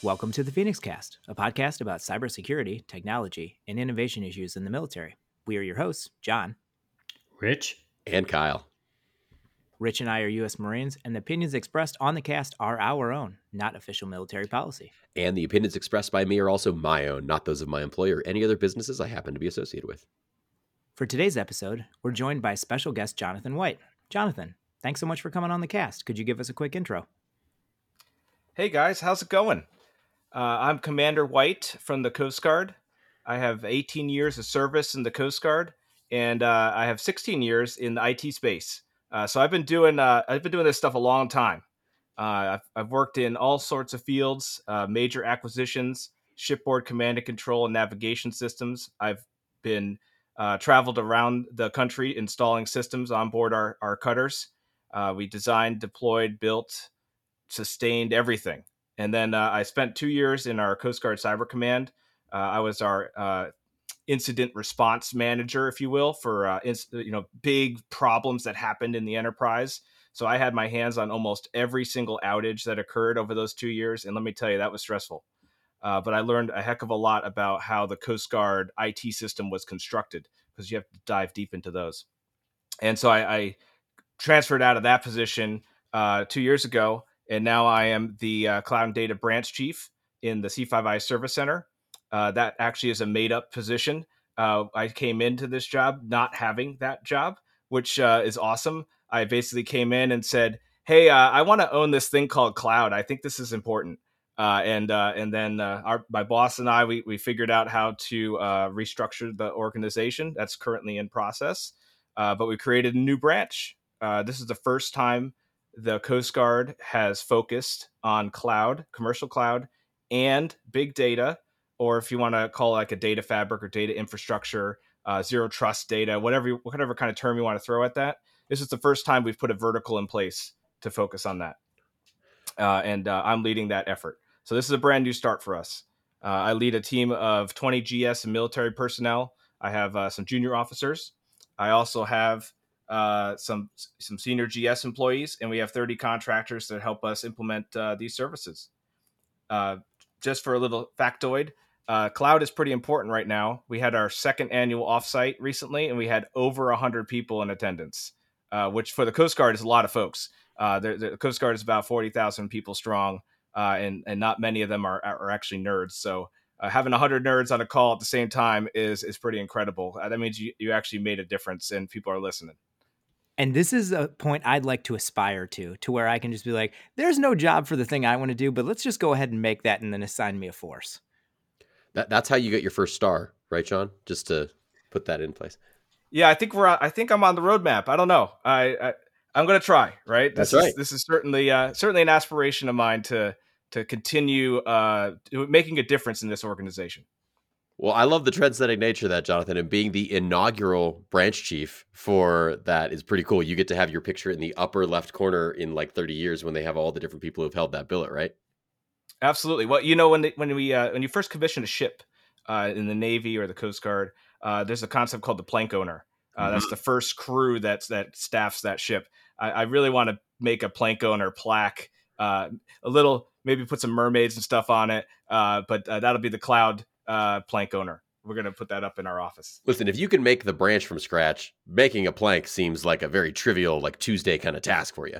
Welcome to the Phoenix Cast, a podcast about cybersecurity, technology, and innovation issues in the military. We are your hosts, John, Rich, and Kyle. Rich and I are U.S. Marines, and the opinions expressed on the cast are our own, not official military policy. And the opinions expressed by me are also my own, not those of my employer or any other businesses I happen to be associated with. For today's episode, we're joined by special guest Jonathan White. Jonathan, thanks so much for coming on the cast. Could you give us a quick intro? Hey guys, how's it going? Uh, I'm Commander White from the Coast Guard. I have 18 years of service in the Coast Guard, and uh, I have 16 years in the IT space. Uh, so I've been doing uh, I've been doing this stuff a long time. Uh, I've, I've, worked in all sorts of fields, uh, major acquisitions, shipboard command and control and navigation systems. I've been traveled around the country installing systems on board our, our cutters. we designed, deployed, built, sustained everything. And then uh, I spent two years in our Coast Guard Cyber Command. Uh, I was our uh, incident response manager, if you will, for uh, you know big problems that happened in the enterprise. So I had my hands on almost every single outage that occurred over those two years, and let me tell you, that was stressful. Uh, but I learned a heck of a lot about how the Coast Guard IT system was constructed because you have to dive deep into those. And so I, I transferred out of that position uh, two years ago and now I am the uh, cloud and data branch chief in the C5I Service Center. Uh, that actually is a made up position. Uh, I came into this job not having that job, which uh, is awesome. I basically came in and said, "Hey, uh, I want to own this thing called cloud. I think this is important." Uh, and and then our my boss and I we we figured out how to restructure the organization. That's currently in process, but we created a new branch. this is the first time the Coast Guard has focused on cloud, commercial cloud, and big data, or if you want to call it like a data fabric or data infrastructure, uh, zero trust data, whatever whatever kind of term you want to throw at that. This is the first time we've put a vertical in place to focus on that, uh, and uh, I'm leading that effort. So this is a brand new start for us. Uh, I lead a team of 20 GS and military personnel. I have uh, some junior officers. I also have uh, some some senior GS employees, and we have 30 contractors that help us implement uh, these services. Uh, just for a little factoid, uh, cloud is pretty important right now. We had our second annual offsite recently, and we had over 100 people in attendance, uh, which for the Coast Guard is a lot of folks. Uh, the, the, Coast Guard is about 40,000 people strong, and and not many of them are are actually nerds. So. Having 100 nerds on a call at the same time is is pretty incredible. That means you, you actually made a difference and people are listening. And this is a point I'd like to aspire to, to where I can just be like, there's no job for the thing I want to do, but let's just go ahead and make that and then assign me a force. That, that's how you get your first star, right, John? Just to put that in place. Yeah, I think we're. I think I'm on the roadmap. I don't know. I, I I'm going to try. Right. This that's right. Is, this is certainly uh, certainly an aspiration of mine to to continue uh, making a difference in this organization. Well, I love the trend-setting nature of that, Jonathan, and being the inaugural branch chief for that is pretty cool. You get to have your picture in the upper left corner in like 30 years when they have all the different people who've held that billet, right? Absolutely. Well, you know, when they, when we uh, when you first commission a ship uh, in the Navy or the Coast Guard, uh, there's a concept called the plank owner. Uh, mm-hmm. That's the first crew that's that staffs that ship. I, I really want to make a plank owner plaque, uh, a little maybe put some mermaids and stuff on it, uh, but that'll be the cloud uh, plank owner. We're going to put that up in our office. Listen, if you can make the branch from scratch, making a plank seems like a very trivial, like Tuesday kind of task for you.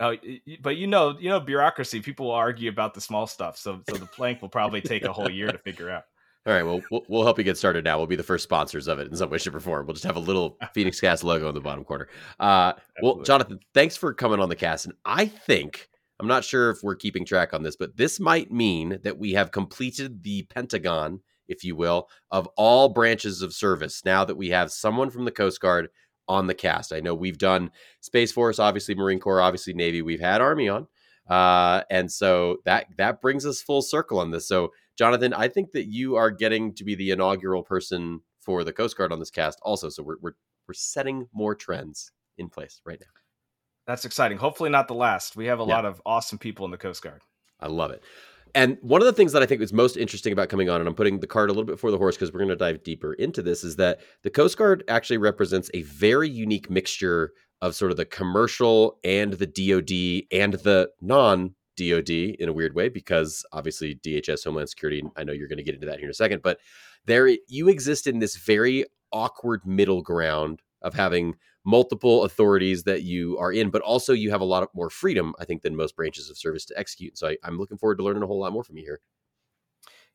Oh, but you know, you know, bureaucracy. People will argue about the small stuff, so so the plank will probably take a whole year to figure out. All right, well, well, we'll help you get started now. We'll be the first sponsors of it in some way, shape, or form. We'll just have a little Phoenix Cast logo in the bottom corner. Uh, well, Jonathan, thanks for coming on the cast. And I think I'm not sure if we're keeping track on this, but this might mean that we have completed the Pentagon if you will, of all branches of service now that we have someone from the Coast Guard on the cast. I know we've done Space Force, obviously Marine Corps, obviously Navy. We've had Army on. Uh, and so that that brings us full circle on this. So, Jonathan, I think that you are getting to be the inaugural person for the Coast Guard on this cast, also. So we're we're we're setting more trends in place right now. That's exciting. Hopefully, not the last. We have a yeah. lot of awesome people in the Coast Guard. I love it. And one of the things that I think is most interesting about coming on, and I'm putting the cart a little bit before the horse because we're going to dive deeper into this, is that the Coast Guard actually represents a very unique mixture of sort of the commercial and the DoD and the non DoD in a weird way because obviously DHS Homeland Security. I know you're going to get into that here in a second, but there you exist in this very awkward middle ground of having multiple authorities that you are in, but also you have a lot of more freedom, I think, than most branches of service to execute. So I, am looking forward to learning a whole lot more from you here.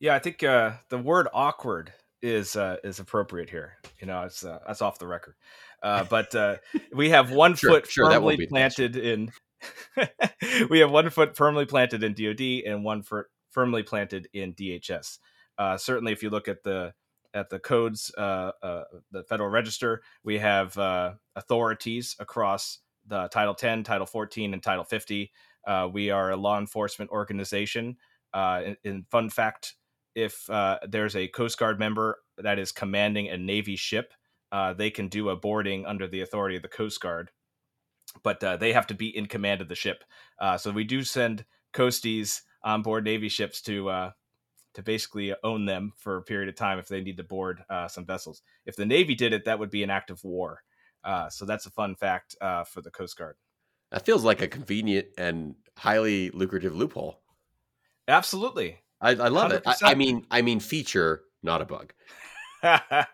Yeah, I think uh, the word awkward is uh, is appropriate here. You know, it's uh, that's off the record. Uh, but uh, we have one sure, foot sure, firmly planted in. we have one foot firmly planted in DoD and one foot firmly planted in DHS. Uh, certainly, if you look at the at the codes, uh, uh, the Federal Register, we have uh, authorities across the Title 10, Title 14, and Title 50. Uh, we are a law enforcement organization. Uh, in, in, fun fact, if uh, there's a Coast Guard member that is commanding a Navy ship, they can do a boarding under the authority of the Coast Guard, but they have to be in command of the ship. so we do send coasties on board Navy ships to to basically own them for a period of time if they need to board uh, some vessels. If the Navy did it, that would be an act of war. Uh, so that's a fun fact uh, for the Coast Guard. That feels like a convenient and highly lucrative loophole. Absolutely, I, I love 100%. it. I, I, mean, I mean, feature, not a bug.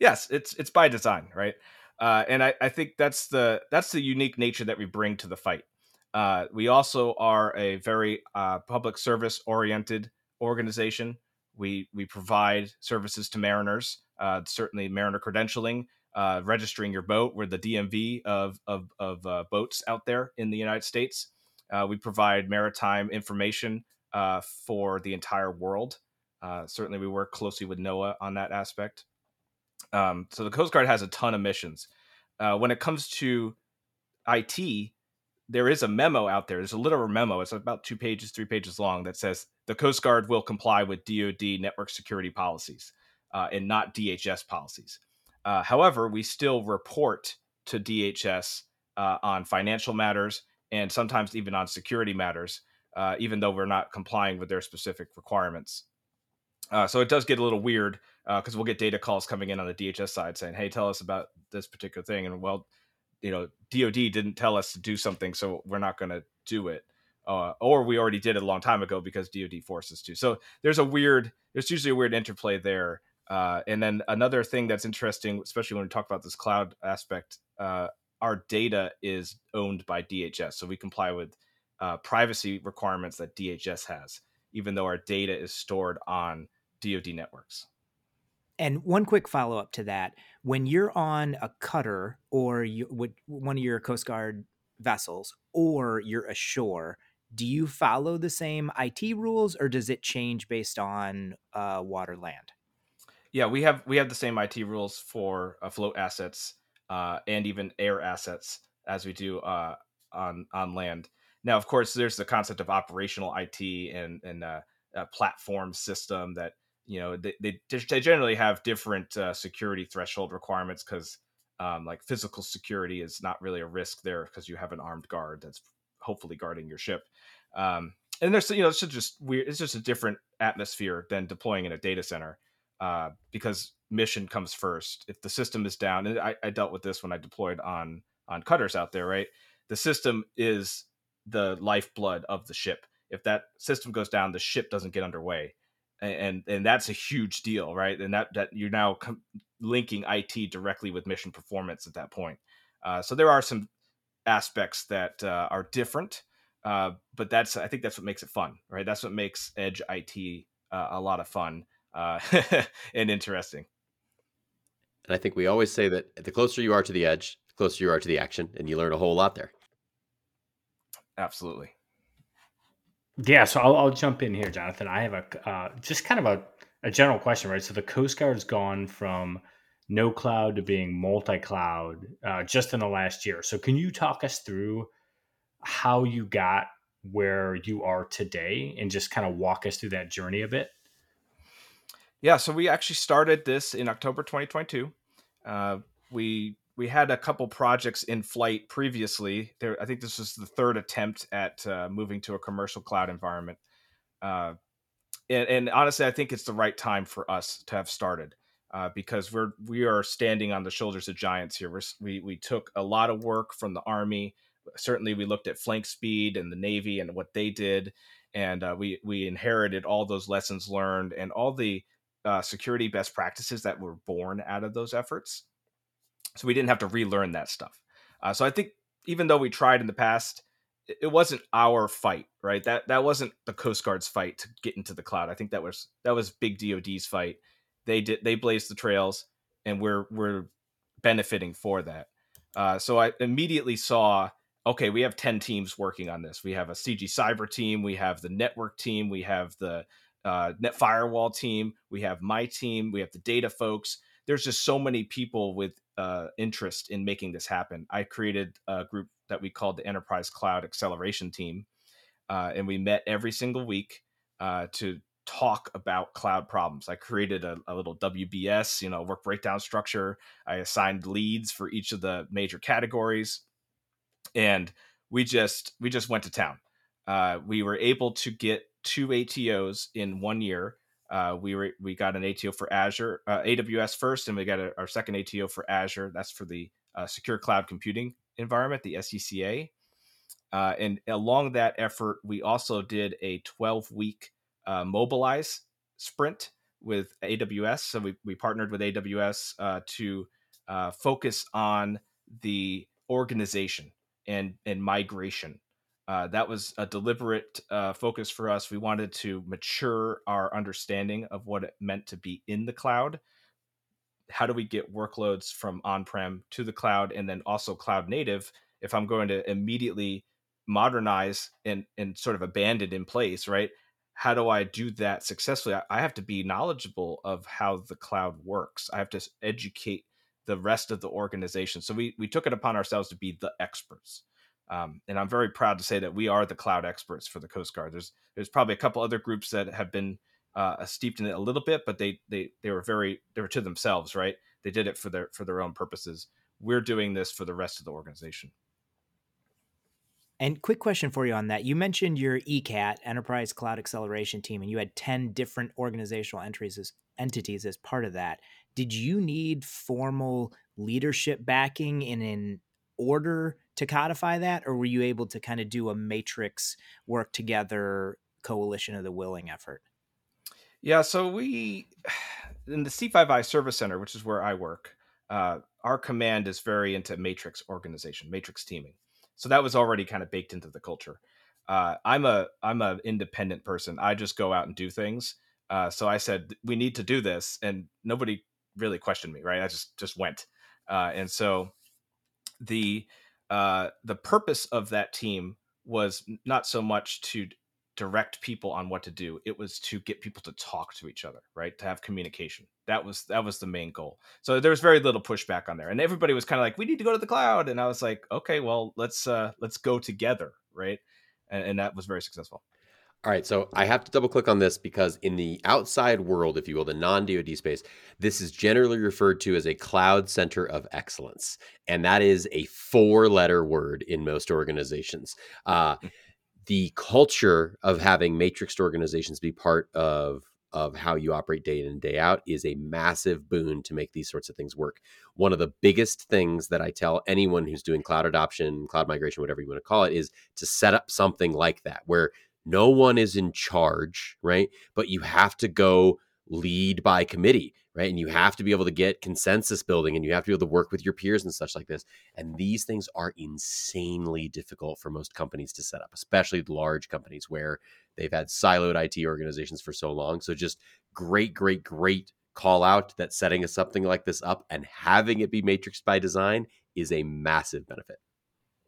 yes, it's it's by design, right? Uh, and I, I think that's the that's the unique nature that we bring to the fight. Uh, we also are a very uh, public service oriented organization. We we provide services to mariners, uh, certainly mariner credentialing, uh, registering your boat. We're the DMV of of, of uh, boats out there in the United States. Uh, we provide maritime information uh, for the entire world. Uh, certainly, we work closely with NOAA on that aspect. Um, so the Coast Guard has a ton of missions. when it comes to IT, there is a memo out there. There's a literal memo. It's about two pages, three pages long that says the Coast Guard will comply with DoD network security policies uh, and not DHS policies. Uh, however, we still report to DHS uh, on financial matters and sometimes even on security matters, uh, even though we're not complying with their specific requirements. Uh, so it does get a little weird because uh, we'll get data calls coming in on the DHS side saying, "Hey, tell us about this particular thing," and well, you know DoD didn't tell us to do something, so we're not going to do it. Uh, or we already did it a long time ago because DoD forces to. So there's a weird, there's usually a weird interplay there. Uh, and then another thing that's interesting, especially when we talk about this cloud aspect, uh, our data is owned by DHS, so we comply with uh, privacy requirements that DHS has, even though our data is stored on DoD networks. And one quick follow up to that: when you're on a cutter or you, one of your Coast Guard vessels, or you're ashore, do you follow the same IT rules, or does it change based on uh, water land? Yeah, we have we have the same IT rules for uh, float assets uh, and even air assets as we do uh, on on land. Now, of course, there's the concept of operational IT and and uh, a platform system that you know they, they, they generally have different uh, security threshold requirements because um, like physical security is not really a risk there because you have an armed guard that's hopefully guarding your ship um, and there's you know it's just weird it's just a different atmosphere than deploying in a data center uh, because mission comes first if the system is down and I, I dealt with this when i deployed on on cutters out there right the system is the lifeblood of the ship if that system goes down the ship doesn't get underway and and that's a huge deal, right? And that that you're now com- linking IT directly with mission performance at that point. Uh, so there are some aspects that uh, are different, uh, but that's I think that's what makes it fun, right? That's what makes Edge IT uh, a lot of fun uh, and interesting. And I think we always say that the closer you are to the edge, the closer you are to the action, and you learn a whole lot there. Absolutely. Yeah, so I'll, I'll jump in here, Jonathan. I have a uh, just kind of a, a general question, right? So the Coast Guard's gone from no cloud to being multi cloud uh, just in the last year. So can you talk us through how you got where you are today and just kind of walk us through that journey a bit? Yeah, so we actually started this in October 2022. Uh, we we had a couple projects in flight previously. There, I think this was the third attempt at uh, moving to a commercial cloud environment. Uh, and, and, honestly, I think it's the right time for us to have started uh, because we're we are standing on the shoulders of giants here. We're, we we took a lot of work from the army, certainly we looked at Flank Speed and the Navy and what they did, and uh, we we inherited all those lessons learned and all the uh, security best practices that were born out of those efforts. So we didn't have to relearn that stuff. Uh, so I think even though we tried in the past, it wasn't our fight, right? That that wasn't the Coast Guard's fight to get into the cloud. I think that was that was Big DoD's fight. They did they blazed the trails, and we're we're benefiting for that. Uh, so I immediately saw, okay, we have ten teams working on this. We have a CG Cyber team, we have the network team, we have the uh, Net Firewall team, we have my team, we have the data folks. There's just so many people with uh, interest in making this happen. I created a group that we called the Enterprise Cloud Acceleration Team, uh, and we met every single week uh, to talk about cloud problems. I created a, a, little WBS, you know, work breakdown structure. I assigned leads for each of the major categories, and we just we just went to town. Uh, we were able to get two ATOs in one year. Uh, we were we got an ATO for Azure, uh, AWS first, and we got a, our second ATO for Azure. That's for the uh, secure cloud computing environment, the SCCA. Uh, and along that effort, we also did a 12 week uh, mobilize sprint with AWS. So we, we partnered with AWS to focus on the organization and, and migration. Uh, that was a deliberate uh, focus for us. We wanted to mature our understanding of what it meant to be in the cloud how do we get workloads from on-prem to the cloud and then also cloud native if i'm going to immediately modernize and and sort of abandon in place right how do i do that successfully i have to be knowledgeable of how the cloud works i have to educate the rest of the organization so we we took it upon ourselves to be the experts um, and i'm very proud to say that we are the cloud experts for the coast guard there's there's probably a couple other groups that have been uh, steeped in it a little bit, but they they they were very they were to themselves, right? They did it for their for their own purposes. We're doing this for the rest of the organization. And quick question for you on that. You mentioned your ECAT, Enterprise Cloud Acceleration Team, and you had 10 different organizational entries as, entities as part of that. Did you need formal leadership backing in an order to codify that, or were you able to kind of do a matrix work together coalition of the willing effort? Yeah, so we in the C5I Service Center, which is where I work, uh, our command is very into matrix organization, matrix teaming. So that was already kind of baked into the culture. Uh, I'm a I'm an independent person. I just go out and do things. Uh, so I said we need to do this, and nobody really questioned me. Right? I just just went, uh, and so the uh, the purpose of that team was not so much to direct people on what to do it was to get people to talk to each other right? To have communication. That was that was the main goal. So there was very little pushback on there and everybody was kind of like we need to go to the cloud and i was like okay well let's uh let's go together right? And, and that was very successful all right, so I have to double click on this because in the outside world, if you will, the non DoD space, this is generally referred to as a cloud center of excellence. And that is a four letter word in most organizations. Uh, hmm the culture of having matrixed organizations be part of of how you operate day in and day out is a massive boon to make these sorts of things work. One of the biggest things that I tell anyone who's doing cloud adoption, cloud migration, whatever you want to call it, is to set up something like that where no one is in charge, right? But you have to go lead by committee right? And you have to be able to get consensus building and you have to be able to work with your peers and such like this. And these things are insanely difficult for most companies to set up, especially large companies where they've had siloed IT organizations for so long. So just great, great, great call out that setting something like this up and having it be matrix by design is a massive benefit.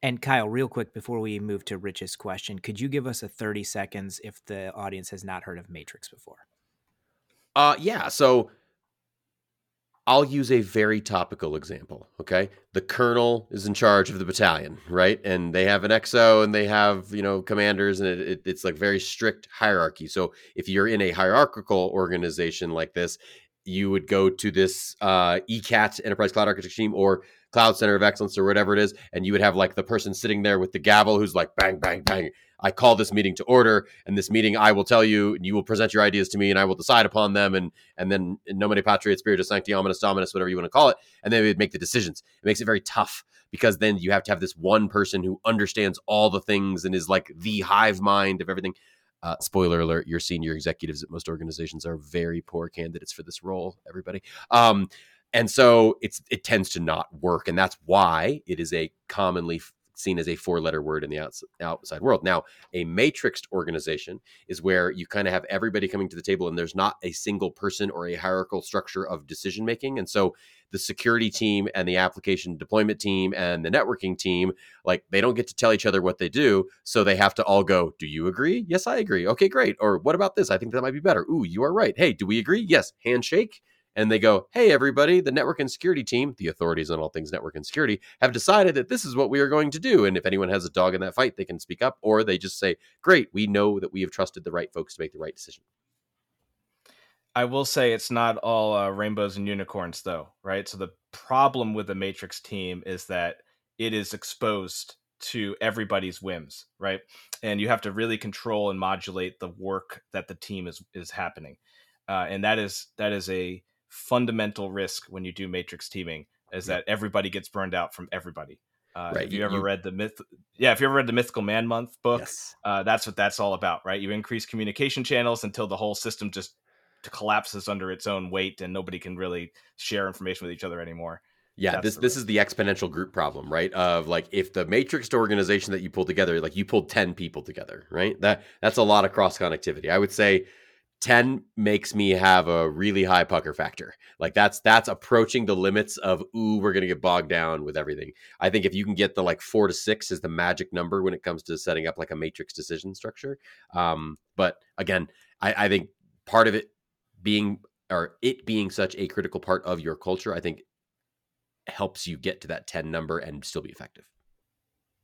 And Kyle, real quick before we move to Rich's question, could you give us a 30 seconds if the audience has not heard of Matrix before? Uh yeah, so I'll use a very topical example. Okay. The colonel is in charge of the battalion, right? And they have an XO and they have, you know, commanders and it, it, it's like very strict hierarchy. So if you're in a hierarchical organization like this, you would go to this uh, ECAT Enterprise Cloud Architecture team or Cloud Center of Excellence or whatever it is, and you would have like the person sitting there with the gavel who's like bang bang bang. I call this meeting to order, and this meeting I will tell you, and you will present your ideas to me, and I will decide upon them, and and then in nomine patria spiritus sancti omnis dominus, whatever you want to call it, and then we would make the decisions. It makes it very tough because then you have to have this one person who understands all the things and is like the hive mind of everything. Uh, spoiler alert: Your senior executives at most organizations are very poor candidates for this role. Everybody, um, and so it's it tends to not work, and that's why it is a commonly seen as a four letter word in the outs- outside world. Now, a matrixed organization is where you kind of have everybody coming to the table and there's not a single person or a hierarchical structure of decision making. And so the security team and the application deployment team and the networking team, like they don't get to tell each other what they do. So they have to all go, Do you agree? Yes, I agree. Okay, great. Or what about this? I think that might be better. Ooh, you are right. Hey, do we agree? Yes. Handshake and they go, Hey, everybody, the network and security team, the authorities on all things network and security, have decided that this is what we are going to do. And if anyone has a dog in that fight, they can speak up, or they just say, Great, we know that we have trusted the right folks to make the right decision. I will say it's not all uh, rainbows and unicorns, though, right? So the problem with the Matrix team is that it is exposed to everybody's whims, right? And you have to really control and modulate the work that the team is is happening, uh, and that is that is a fundamental risk when you do Matrix teaming, is that everybody gets burned out from everybody. Uh, Right, If you, you- ever you- read the myth, yeah, if you ever read the Mythical Man Month book, Yes. uh, that's what that's all about, right? You increase communication channels until the whole system just collapses under its own weight, and nobody can really share information with each other anymore. Yeah, That's this this is the exponential group problem, right? Of like if the matrixed organization that you pulled together, like you pulled 10 people together, right? That that's a lot of cross connectivity. I would say 10 makes me have a really high pucker factor. Like that's that's approaching the limits of ooh, we're gonna get bogged down with everything. I think if you can get the like four to six is the magic number when it comes to setting up like a matrix decision structure. Um, but again, I, I think part of it being or it being such a critical part of your culture, I think helps you get to that 10 number and still be effective.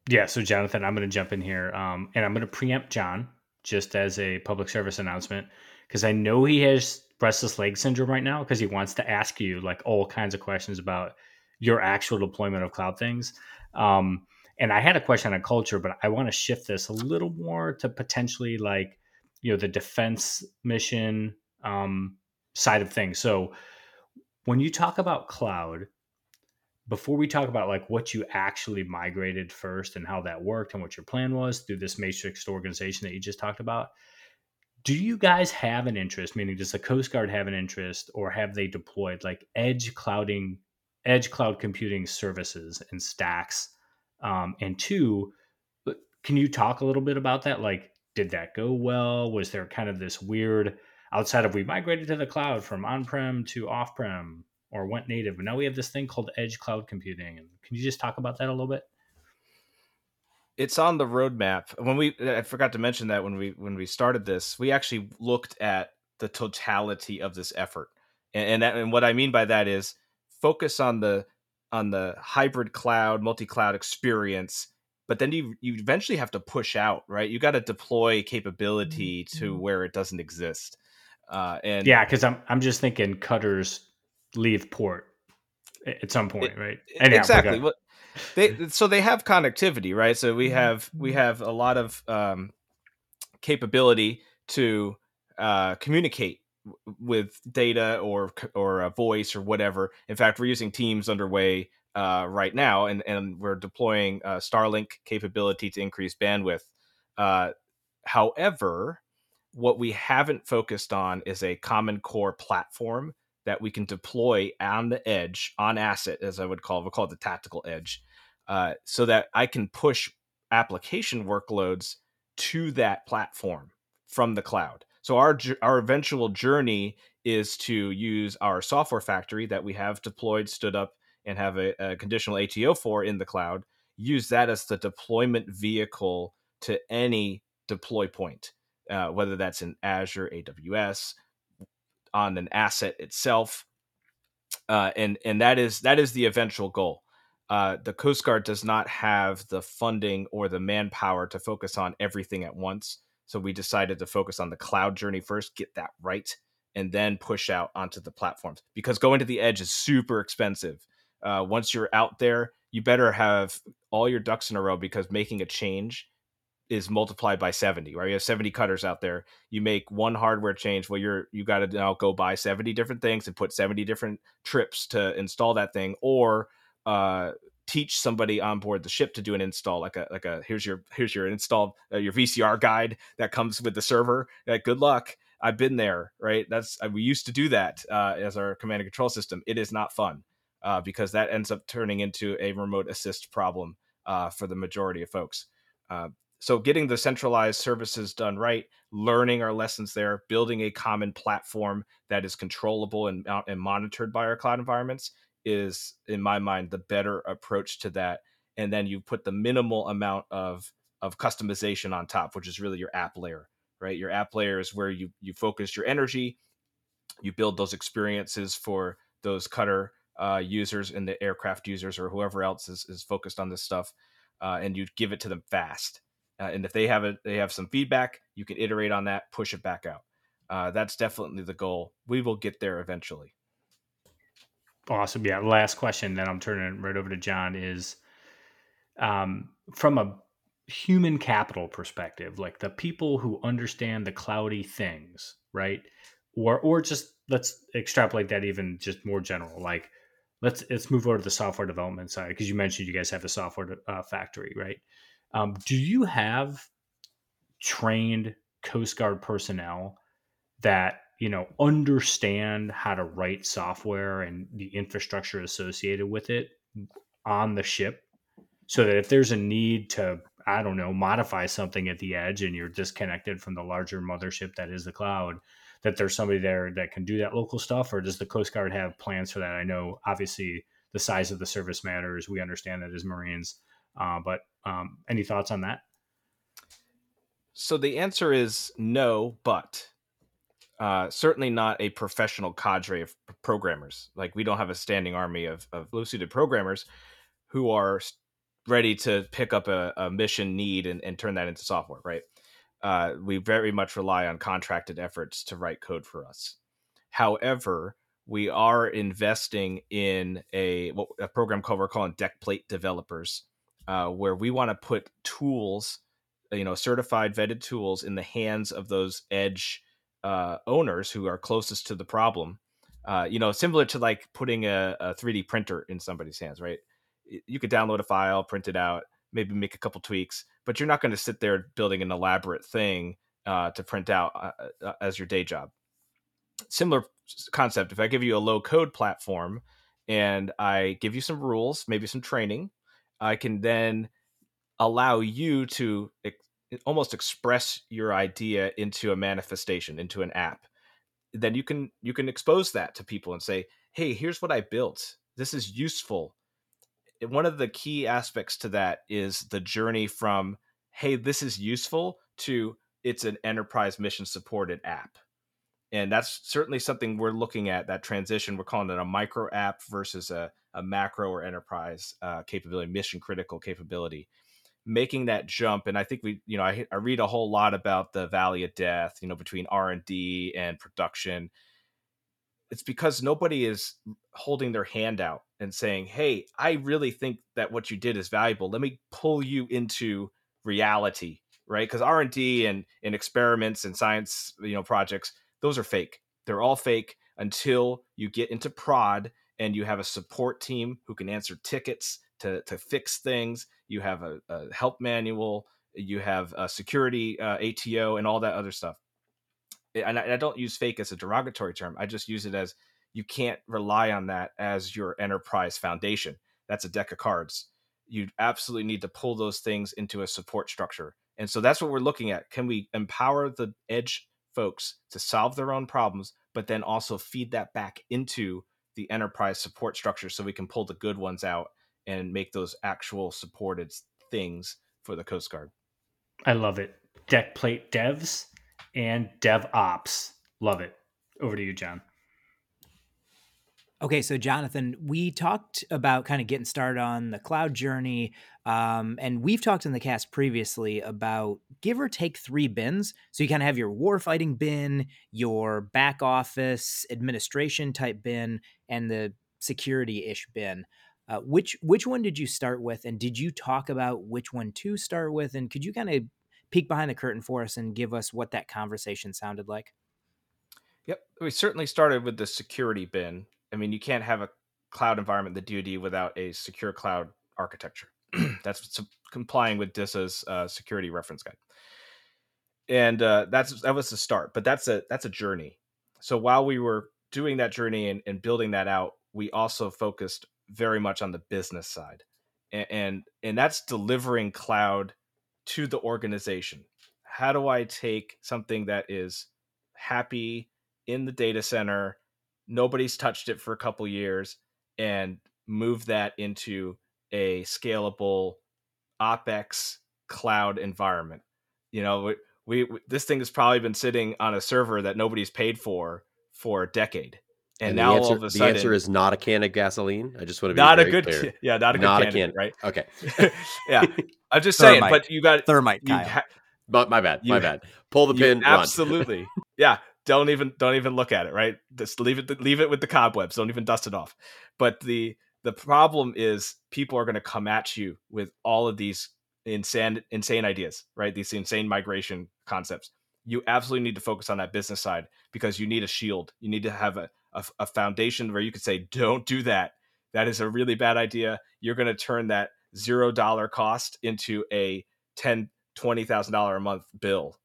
Yeah, so Jonathan, I'm going to jump in here, um, and I'm going to preempt John just as a public service announcement because I know he has restless leg syndrome right now because he wants to ask you like all kinds of questions about your actual deployment of cloud things. Um, and I had a question on culture, but I want to shift this a little more to potentially like you know the defense mission um, side of things. So when you talk about cloud, before we talk about like what you actually migrated first and how that worked and what your plan was through this matrix organization that you just talked about do you guys have an interest meaning does the coast guard have an interest or have they deployed like edge clouding edge cloud computing services and stacks um, and two can you talk a little bit about that like did that go well was there kind of this weird outside of we migrated to the cloud from on-prem to off-prem or went native. But now we have this thing called edge cloud computing. And can you just talk about that a little bit? It's on the roadmap. When we, I forgot to mention that when we when we started this, we actually looked at the totality of this effort, and and, that, and what I mean by that is focus on the on the hybrid cloud, multi cloud experience. But then you you eventually have to push out, right? You got to deploy capability to where it doesn't exist. Uh, and Yeah, because I'm I'm just thinking cutters leave port at some point, It- right? Exactly. They so they have connectivity, right? So we Mhm. have we have a lot of um, capability to uh, communicate with data or or a voice or whatever. In fact, we're using Teams underway uh, right now, and and we're deploying uh, Starlink capability to increase bandwidth. Uh, however, what we haven't focused on is a common core platform that we can deploy on the edge, on asset, as I would call it. We'll call it the tactical edge, uh, so that I can push application workloads to that platform from the cloud. So our our eventual journey is to use our software factory that we have deployed, stood up, and have a, a conditional ATO for in the cloud. Use that as the deployment vehicle to any deploy point, uh, whether that's in Azure, AWS, on an asset itself, uh, and and that is that is the eventual goal. Uh, the Coast Guard does not have the funding or the manpower to focus on everything at once, so we decided to focus on the cloud journey first, get that right, and then push out onto the platforms. Because going to the edge is super expensive. Uh, once you're out there, you better have all your ducks in a row because making a change is multiplied by 70 right? You have 70 cutters out there. You make one hardware change well you're you got to now go buy 70 different things and put 70 different trips to install that thing or uh, teach somebody on board the ship to do an install like a like a here's your here's your install uh, your vcr guide that comes with the server uh, good luck. I've been there right? That's uh, we used to do that uh, as our command and control system. It is not fun uh, because that ends up turning into a remote assist problem uh, for the majority of folks. So getting the centralized services done right learning our lessons there building a common platform that is controllable and, and monitored by our cloud environments is in my mind the better approach to that and then you put the minimal amount of of customization on top which is really your app layer right your app layer is where you you focus your energy you build those experiences for those cutter uh, users and the aircraft users or whoever else is, is focused on this stuff uh, and you give it to them fast uh, and if they have a they have some feedback, you can iterate on that, push it back out. Uh, that's definitely the goal. We will get there eventually. Awesome. Yeah. Last question, then I'm turning right over to John. Is um, from a human capital perspective, like the people who understand the cloudy things, right? Or or just let's extrapolate that even just more general. Like let's let's move over to the software development side because you mentioned you guys have a software uh, factory, right? Um, do you have trained Coast Guard personnel that you know understand how to write software and the infrastructure associated with it on the ship, so that if there's a need to I don't know modify something at the edge and you're disconnected from the larger mothership that is the cloud, that there's somebody there that can do that local stuff, or does the Coast Guard have plans for that? I know obviously the size of the service matters. We understand that as Marines. Uh, but um, any thoughts on that? So the answer is no, but uh, certainly not a professional cadre of programmers. Like we don't have a standing army of, of low-suited programmers who are ready to pick up a, a mission need and, and, turn that into software, right? Uh, we very much rely on contracted efforts to write code for us. However, we are investing in a, a program called we're calling deck plate developers uh, where we want to put tools, you know, certified vetted tools in the hands of those edge uh, owners who are closest to the problem. Uh, you know, similar to like putting a, a 3D printer in somebody's hands, right? You could download a file, print it out, maybe make a couple tweaks, but you're not going to sit there building an elaborate thing uh, to print out uh, uh, as your day job. Similar concept. If I give you a low code platform and I give you some rules, maybe some training, I can then allow you to almost express your idea into a manifestation, into an app. Then you can you can expose that to people and say, "Hey, here's what I built. This is useful." One of the key aspects to that is the journey from, "Hey, this is useful," to it's an enterprise mission supported app and that's certainly something we're looking at that transition we're calling it a micro app versus a, a macro or enterprise uh, capability mission critical capability making that jump and i think we you know I, I read a whole lot about the valley of death you know between r&d and production it's because nobody is holding their hand out and saying hey i really think that what you did is valuable let me pull you into reality right because r&d and, and experiments and science you know projects those are fake. They're all fake until you get into prod and you have a support team who can answer tickets to, to fix things. You have a, a help manual. You have a security uh, ATO and all that other stuff. And I, I don't use fake as a derogatory term. I just use it as you can't rely on that as your enterprise foundation. That's a deck of cards. You absolutely need to pull those things into a support structure. And so that's what we're looking at. Can we empower the edge folks to solve their own problems, but then also feed that back into the enterprise support structure so we can pull the good ones out and make those actual supported things for the Coast Guard. I love it. Deck plate devs and dev ops. Love it. Over to you, John. Okay, so Jonathan, we talked about kind of getting started on the cloud journey, um, and we've talked in the cast previously about give or take three bins. So you kind of have your warfighting bin, your back office administration type bin, and the security ish bin. Uh, which which one did you start with, and did you talk about which one to start with? And could you kind of peek behind the curtain for us and give us what that conversation sounded like? Yep, we certainly started with the security bin I mean, you can't have a cloud environment, the DoD, without a secure cloud architecture. that's complying with DISA's uh, security reference guide, and uh, that's that was the start. But that's a that's a journey. So while we were doing that journey and, and building that out, we also focused very much on the business side, and, and and that's delivering cloud to the organization. How do I take something that is happy in the data center nobody's touched it for a couple years and move that into a scalable opex cloud environment you know we, we, this thing has probably been sitting on a server that nobody's paid for for a decade and, and now answer, all of a sudden the answer is not a can of gasoline. I just want to be not a good clear. yeah not a good not candidate, a can right? okay. Yeah i'm just saying Thermite. but you got Thermite, you Kyle. ha- but my bad my You- bad. Pull the pin absolutely yeah don't even don't even look at it right? Just leave it leave it with the cobwebs don't even dust it off. But the the problem is people are going to come at you with all of these insane insane ideas right? These insane migration concepts. You absolutely need to focus on that business side because you need a shield. You need to have a, a, a foundation where you could say don't do that that is a really bad idea you're going to turn that zero dollar cost into a ten twenty thousand dollar a month bill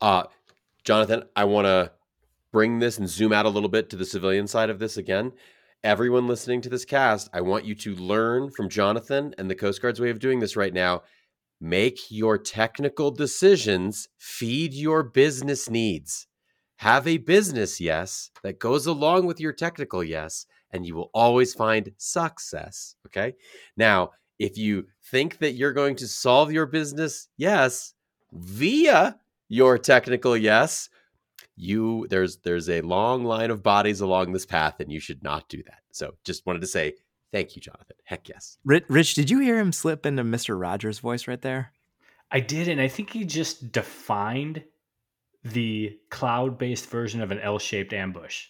Uh, Jonathan, I want to bring this and zoom out a little bit to the civilian side of this again. Everyone listening to this cast, I want you to learn from Jonathan and the Coast Guard's way of doing this right now. Make your technical decisions feed your business needs. Have a business yes that goes along with your technical yes, and you will always find success. Okay. Now, if you think that you're going to solve your business yes via your technical yes you there's there's a long line of bodies along this path and you should not do that so just wanted to say thank you jonathan heck yes Rich, Rich, did you hear him slip into Mr. Rogers' voice right there? I did, and I think he just defined the cloud-based version of an L-shaped ambush.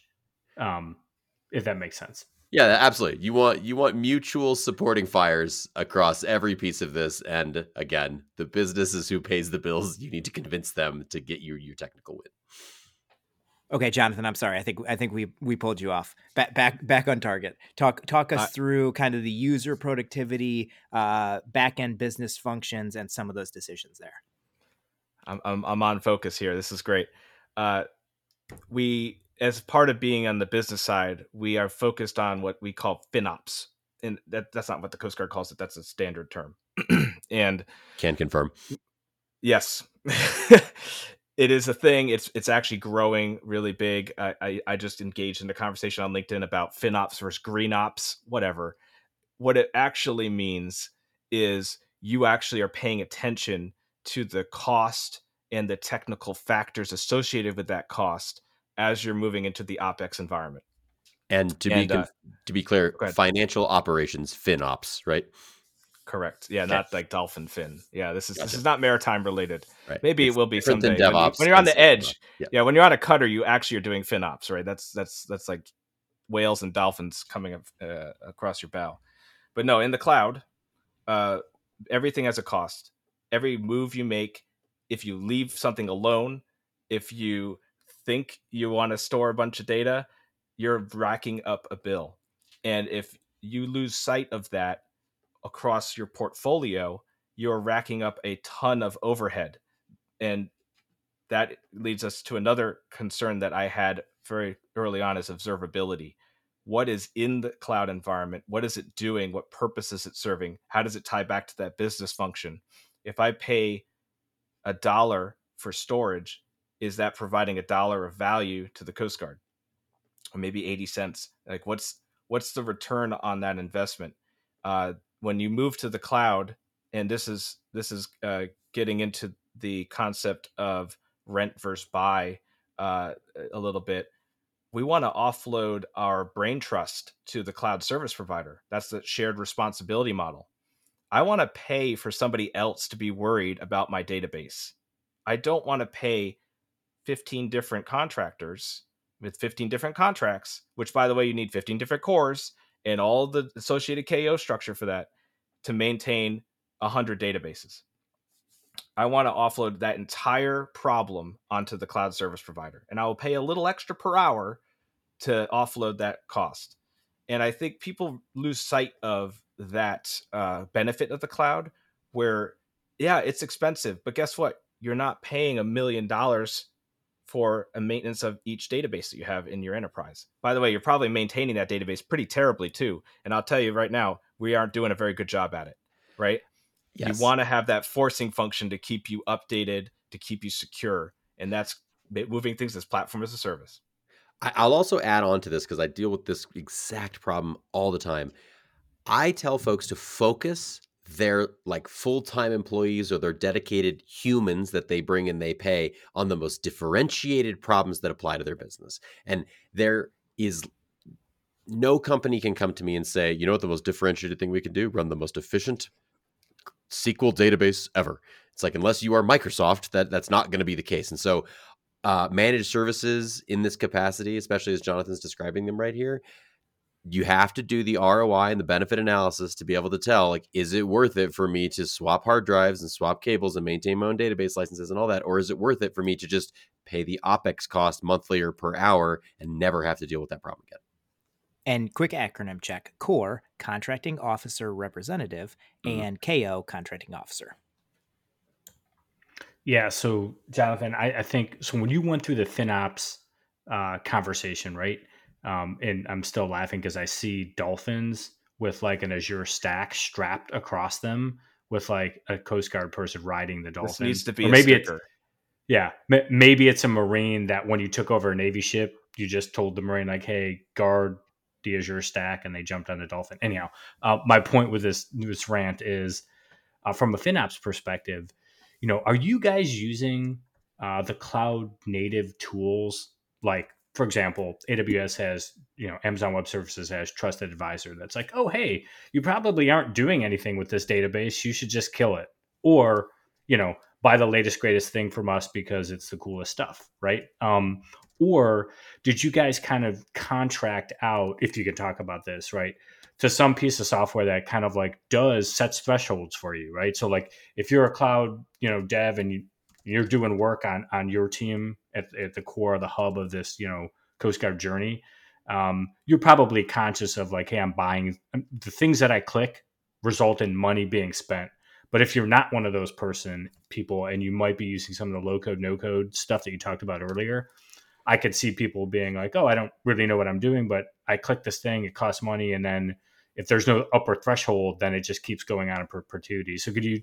Um, if that makes sense. yeah absolutely you want you want mutual supporting fires across every piece of this and again the businesses who pays the bills you need to convince them to get you your technical win Okay, Jonathan, I'm sorry. I think I think we we pulled you off. Back back back on target. Talk talk us Uh, through kind of the user productivity, uh, back end business functions, and some of those decisions there. I'm, I'm I'm on focus here. This is great. Uh, we, as part of being on the business side, we are focused on what we call FinOps, and that that's not what the Coast Guard calls it. That's a standard term. and can confirm yes, it is a thing. It's it's actually growing really big. I, I I just engaged in a conversation on LinkedIn about FinOps versus GreenOps, whatever. What it actually means is you actually are paying attention to the cost and the technical factors associated with that cost as you're moving into the opex environment. and to And, be uh, to be clear financial operations finops right Correct. Yeah, Okay. not like dolphin fin. Yeah, this is this is not maritime related. right Maybe It's it will be someday. When, you, when you're on the edge, yeah yeah, when you're on a cutter, you actually are doing FinOps, right? That's that's that's like whales and dolphins coming uh, across your bow. But no, in the cloud, uh, everything has a cost. Every move you make, if you leave something alone, if you think you want to store a bunch of data, you're racking up a bill. And if you lose sight of that across your portfolio, you're racking up a ton of overhead. And that leads us to another concern that I had very early on is observability. What is in the cloud environment? What is it doing? What purpose is it serving? How does it tie back to that business function? If I pay a dollar for storage, is that providing a dollar of value to the Coast Guard? Or maybe 80 cents. Like what's what's the return on that investment? Uh, when you move to the cloud, and this is this is uh, getting into the concept of rent versus buy uh, a little bit we want to offload our brain trust to the cloud service provider. That's the shared responsibility model. I want to pay for somebody else to be worried about my database. I don't want to pay 15 different contractors with 15 different contracts, which by the way, you need 15 different cores and all the associated KO structure for that to maintain 100 databases. I want to offload that entire problem onto the cloud service provider, and I will pay a little extra per hour to offload that cost. And I think people lose sight of that uh, benefit of the cloud, where yeah, it's expensive, but guess what? You're not paying a million dollars for a maintenance of each database that you have in your enterprise. By the way, you're probably maintaining that database pretty terribly too. And I'll tell you right now, we aren't doing a very good job at it, right? Yes. You want to have that forcing function to keep you updated, to keep you secure. And that's moving things as platform as a service. I'll also add on to this because I deal with this exact problem all the time. I tell folks to focus their like full-time employees or their dedicated humans that they bring and they pay on the most differentiated problems that apply to their business. And there is no company can come to me and say, you know what the most differentiated thing we can do? Run the most efficient SQL database ever. It's like unless you are Microsoft, that that's not going to be the case. And so uh, managed services in this capacity, especially as Jonathan's describing them right here, you have to do the ROI and the benefit analysis to be able to tell like is it worth it for me to swap hard drives and swap cables and maintain my own database licenses and all that or is it worth it for me to just pay the opex cost monthly or per hour and never have to deal with that problem again and quick acronym check COR contracting officer representative mm-hmm. and ko contracting officer yeah so jonathan I, I, think so when you went through the finops uh, conversation right um, and I'm still laughing because I see dolphins with like an Azure stack strapped across them with like a Coast Guard person riding the dolphin. This needs to be or maybe sticker. it's yeah, maybe it's a Marine that when you took over a Navy ship, you just told the Marine like, "Hey, guard the Azure stack," and they jumped on the dolphin. Anyhow, uh, my point with this this rant is uh, from a FinOps perspective. You know, are you guys using uh, the cloud native tools like for example, AWS has, you know, Amazon Web Services has trusted advisor that's like, oh, hey, you probably aren't doing anything with this database. You should just kill it. Or, you know, buy the latest, greatest thing from us because it's the coolest stuff, right? Um, or did you guys kind of contract out, if you could talk about this, right? To some piece of software that kind of like does sets thresholds for you, right? So like if you're a cloud, you know, dev and you, you're doing work on on your team at, at the core of the hub of this you know coast guard journey um, you're probably conscious of like hey i'm buying um, the things that i click result in money being spent but if you're not one of those person people and you might be using some of the low code no code stuff that you talked about earlier i could see people being like oh i don't really know what i'm doing but i click this thing it costs money and then if there's no upper threshold then it just keeps going on in perpetuity so could you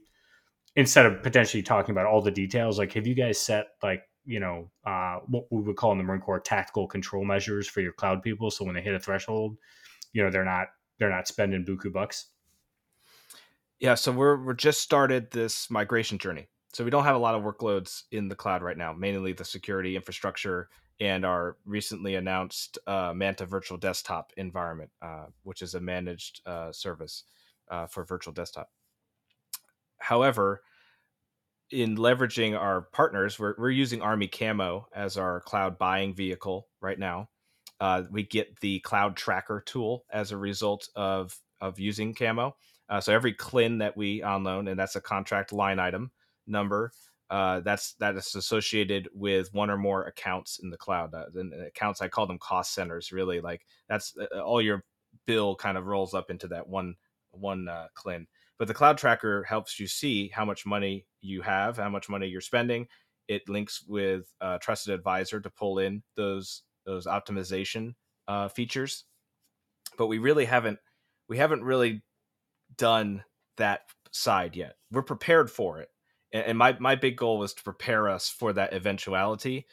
instead of potentially talking about all the details, like have you guys set like you know uh, what we would call in the Marine Corps tactical control measures for your cloud people, so when they hit a threshold, you know they're not they're not spending buku bucks. Yeah, so we're we're just started this migration journey. So we don't have a lot of workloads in the cloud right now, mainly the security infrastructure and our recently announced uh, Manta Virtual Desktop environment, uh, which is a managed uh, service uh, for virtual desktop. However, in leveraging our partners, we're, we're using Army Camo as our cloud buying vehicle right now. Uh, we get the cloud tracker tool as a result of of using Camo. Uh, so every CLIN that we on loan, and that's a contract line item number, uh, that's that is associated with one or more accounts in the cloud. Uh, and accounts I call them cost centers. Really, like that's uh, all your bill kind of rolls up into that one one uh, CLIN. But the cloud tracker helps you see how much money you have, how much money you're spending. It links with a trusted advisor to pull in those those optimization uh, features. But we really haven't we haven't really done that side yet. We're prepared for it, and my my big goal was to prepare us for that eventuality.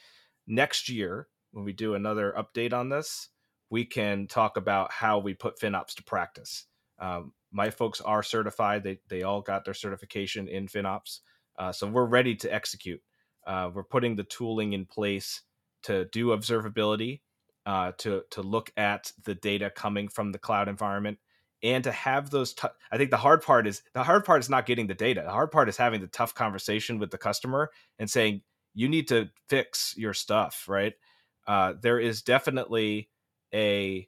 Next year, when we do another update on this, we can talk about how we put FinOps to practice. Um, my folks are certified. They they all got their certification in FinOps, uh, so we're ready to execute. Uh, we're putting the tooling in place to do observability uh, to to look at the data coming from the cloud environment and to have those t- i think the hard part is the hard part is not getting the data. The hard part is having the tough conversation with the customer and saying you need to fix your stuff right? Uh, there is definitely a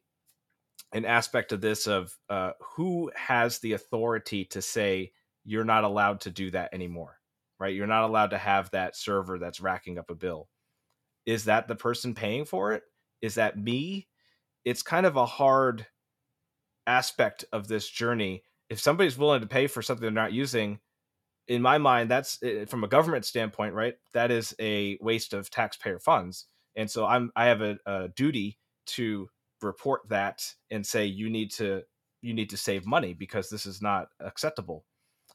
an aspect of this of uh, who has the authority to say you're not allowed to do that anymore right? You're not allowed to have that server that's racking up a bill. Is that the person paying for it? Is that me? It's kind of a hard aspect of this journey if somebody's willing to pay for something they're not using in my mind that's eh, from a government standpoint right that is a waste of taxpayer funds. And so i'm i have a, a duty to report that and say you need to you need to save money because this is not acceptable.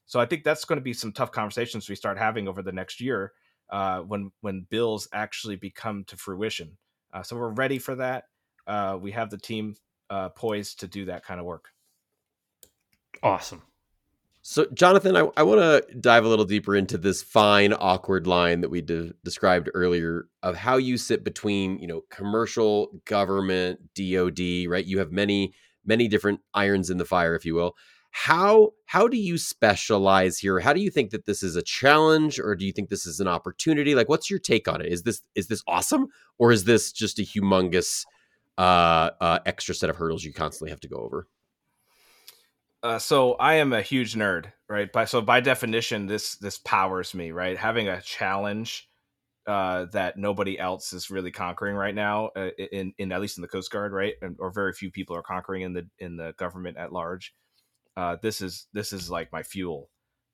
So i think that's going to be some tough conversations we start having over the next year uh, when when bills actually become to fruition. Uh, so we're ready for that. Uh, we have the team uh, poised to do that kind of work. Awesome. So, Jonathan, I, I want to dive a little deeper into this fine, awkward line that we de- described earlier of how you sit between, you know, commercial, government, DoD. Right? You have many, many different irons in the fire, if you will. How how do you specialize here? How do you think that this is a challenge, or do you think this is an opportunity? Like, what's your take on it? Is this is this awesome, or is this just a humongous uh, uh, extra set of hurdles you constantly have to go over? Uh, so I am a huge nerd, right? By so by definition, this this powers me, right? Having a challenge uh, that nobody else is really conquering right now, uh, in in at least in the Coast Guard, right? And, or very few people are conquering in the in the government at large. Uh, this is this is like my fuel.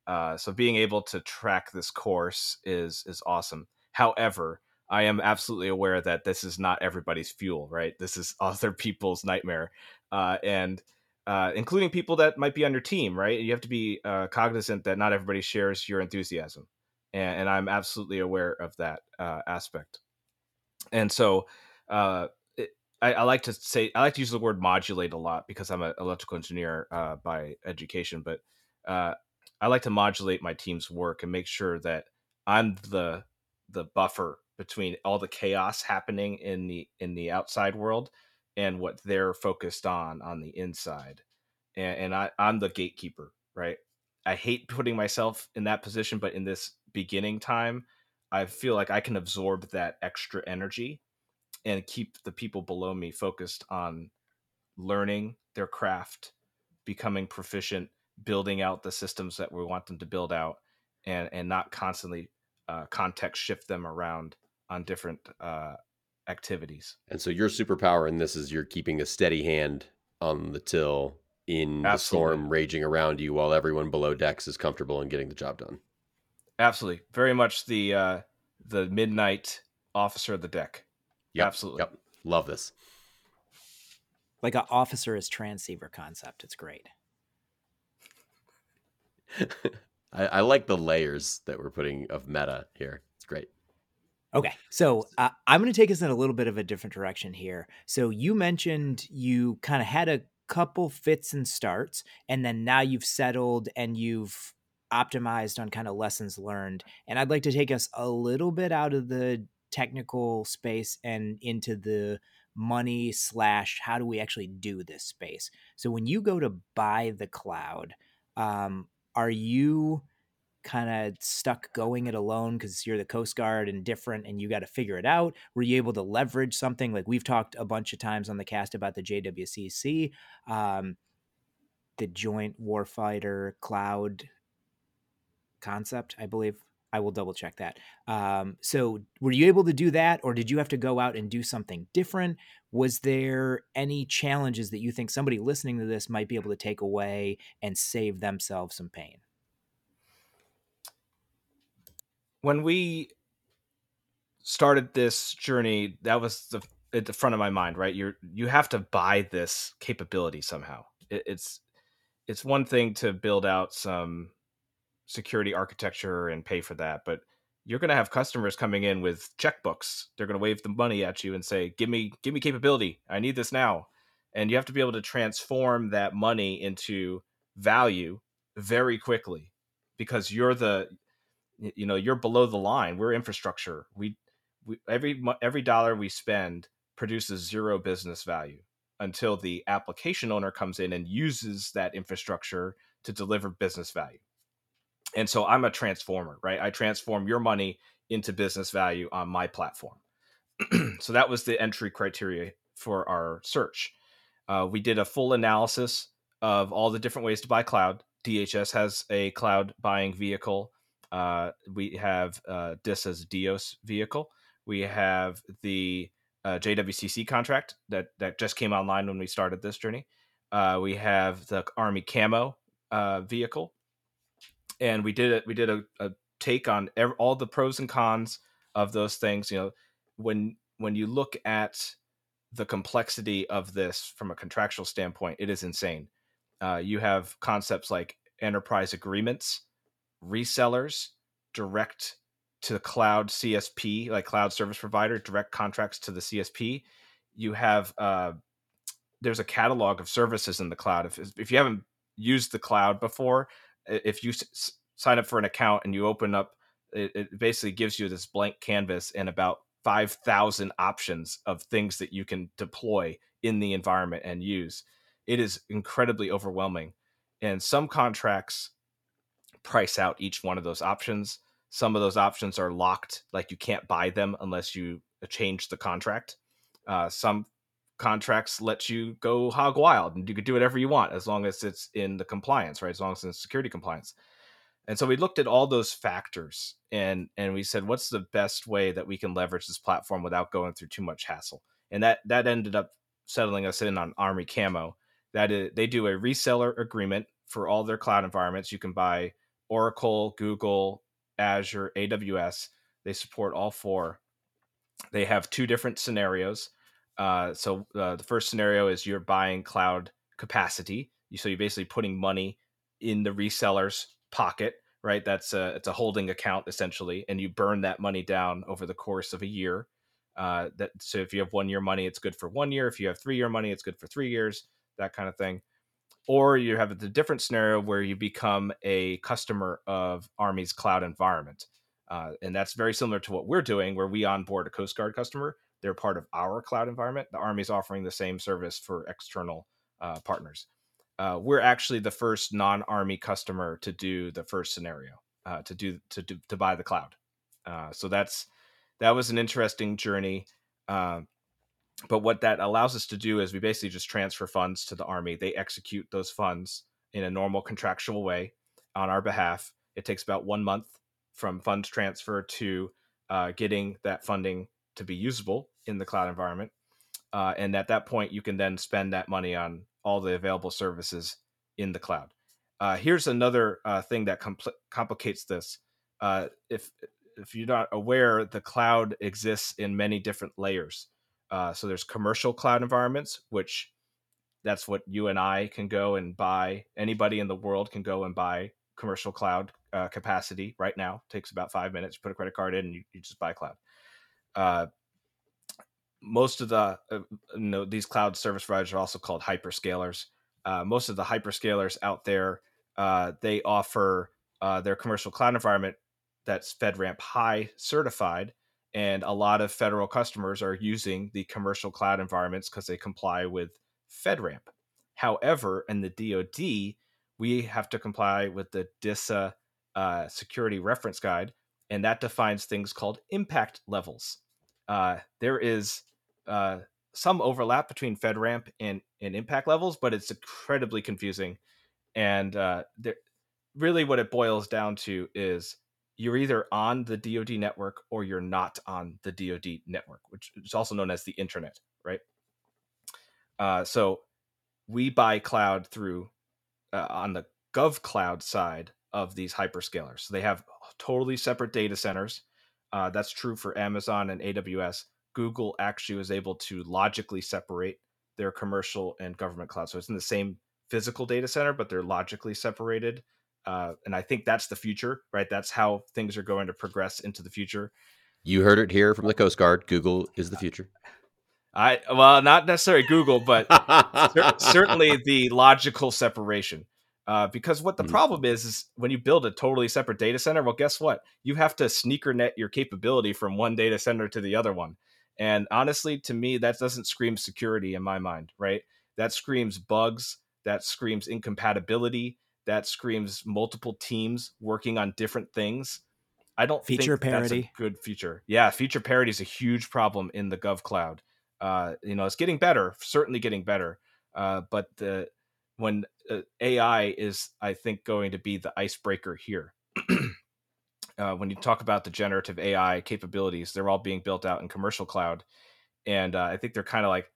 Uh, so being able to track this course is is awesome. However, I am absolutely aware that this is not everybody's fuel, right? This is other people's nightmare, uh, and uh, including people that might be on your team, right? You have to be uh, cognizant that not everybody shares your enthusiasm, and, and I'm absolutely aware of that uh, aspect. And so, uh, it, I, I, like to say I like to use the word modulate a lot because I'm an electrical engineer uh, by education, but I like to modulate my team's work and make sure that I'm the the buffer between all the chaos happening in the in the outside world and what they're focused on on the inside. And, and I, i'm the gatekeeper right? I hate putting myself in that position but in this beginning time i feel like i can absorb that extra energy and keep the people below me focused on learning their craft becoming proficient building out the systems that we want them to build out and and not constantly uh, context shift them around on different uh, activities. And so your superpower in this is you're keeping a steady hand on the till in Absolutely. the storm raging around you while everyone below decks is comfortable and getting the job done. Absolutely. Very much the uh the midnight officer of the deck. Yep. Absolutely. Yep. Love this. Like an officer is transceiver concept. It's great. I, I like the layers that we're putting of meta here. It's great. Okay, so uh, I'm going to take us in a little bit of a different direction here. So you mentioned you kind of had a couple fits and starts, and then now you've settled and you've optimized on kind of lessons learned. And I'd like to take us a little bit out of the technical space and into the money slash how do we actually do this space. So when you go to buy the cloud, um, are you kind of stuck going it alone because you're the Coast Guard and different and you got to figure it out? Were you able to leverage something like we've talked a bunch of times on the cast about the JWCC, um, the Joint Warfighter Cloud concept, I believe. I will double check that. Um, so, were you able to do that, or did you have to go out and do something different? Was there any challenges that you think somebody listening to this might be able to take away and save themselves some pain? When we started this journey, that was the at the front of my mind, right? You're you have to buy this capability somehow. It, it's it's one thing to build out some security architecture and pay for that, but you're going to have customers coming in with checkbooks. They're going to wave the money at you and say, "Give me, give me capability. I need this now." And you have to be able to transform that money into value very quickly because you're the you know you're below the line we're infrastructure we, we every every dollar we spend produces zero business value until the application owner comes in and uses that infrastructure to deliver business value. And so I'm a transformer, right? I transform your money into business value on my platform. so that was the entry criteria for our search. Uh, we did a full analysis of all the different ways to buy cloud. DHS has a cloud buying vehicle. Uh, we have uh, DISA's DEOS vehicle. We have the uh, JWCC contract that that just came online when we started this journey. Uh, we have the Army Camo uh, vehicle, and we did. We did a, a take on every, all the pros and cons of those things. You know, when when you look at the complexity of this from a contractual standpoint, it is insane. Uh, you have concepts like enterprise agreements, resellers, direct to the cloud CSP, like cloud service provider, direct contracts to the CSP. You have uh, there's a catalog of services in the cloud. If if you haven't used the cloud before, if you s- sign up for an account and you open up, it, it basically gives you this blank canvas and about five thousand options of things that you can deploy in the environment and use. It is incredibly overwhelming, and some contracts price out each one of those options some of those options are locked, like you can't buy them unless you uh, change the contract. Uh, some contracts let you go hog wild and you could do whatever you want as long as it's in the compliance, right? As long as it's security compliance. And so we looked at all those factors and and we said, what's the best way that we can leverage this platform without going through too much hassle? And that that ended up settling us in on Army Camo. That is, they do a reseller agreement for all their cloud environments. You can buy Oracle, Google, Azure, AWS. They support all four. They have two different scenarios. Uh, so uh, the first scenario is you're buying cloud capacity. So you're basically putting money in the reseller's pocket, right? That's a it's a holding account essentially, and you burn that money down over the course of a year. Uh, that so if you have one year money, it's good for one year. If you have three year money, it's good for three years. That kind of thing or you have the different scenario where you become a customer of Army's cloud environment. Uh, and that's very similar to what we're doing, where we onboard a Coast Guard customer. They're part of our cloud environment. The Army's offering the same service for external uh, partners. Uh, we're actually the first non-Army customer to do the first scenario, uh, to do to do, to buy the cloud. Uh, so that's that was an interesting journey. Um, but what that allows us to do is we basically just transfer funds to the army. They execute those funds in a normal contractual way on our behalf. It takes about one month from funds transfer to uh, getting that funding to be usable in the cloud environment uh, and at that point you can then spend that money on all the available services in the cloud. Uh, here's another uh, thing that compl- complicates this. Uh, if if you're not aware the cloud exists in many different layers uh, so there's commercial cloud environments, which that's what you and I can go and buy. Anybody in the world can go and buy commercial cloud uh, capacity right now. It takes about five minutes. You put a credit card in, and you, you just buy cloud. Uh, most of the uh, these cloud service providers are also called hyperscalers. Uh, most of the hyperscalers out there uh, they offer their commercial cloud environment that's FedRAMP High certified, and a lot of federal customers are using the commercial cloud environments because they comply with FedRAMP. However, in the DoD, we have to comply with the DISA uh, security reference guide, and that defines things called impact levels. Uh, there is uh, some overlap between FedRAMP and, and impact levels, but it's incredibly confusing. And uh, there, really, what it boils down to is you're either on the DoD network or you're not on the DoD network, which is also known as the internet, right? Uh, so we buy cloud through uh, on the gov cloud side of these hyperscalers. So they have totally separate data centers. Uh, that's true for Amazon and AWS. Google actually was able to logically separate their commercial and government cloud. So it's in the same physical data center, but they're logically separated uh, and I think that's the future, right? That's how things are going to progress into the future. You heard it here from the Coast Guard. Google is the future. I well, not necessarily Google, but cer- certainly the logical separation. Uh, because what the mm-hmm. problem is is when you build a totally separate data center, well, guess what? You have to sneaker net your capability from one data center to the other one, And honestly, to me, that doesn't scream security in my mind, right? That screams bugs, that screams incompatibility, that screams multiple teams working on different things. I don't feature think parity. that's a good feature. Yeah, feature parity is a huge problem in the Gov Cloud. Uh, you know, it's getting better, certainly getting better. Uh, but the when uh, AI is, I think, going to be the icebreaker here. uh, when you talk about the generative AI capabilities, they're all being built out in commercial cloud, and uh, I think they're kind of like,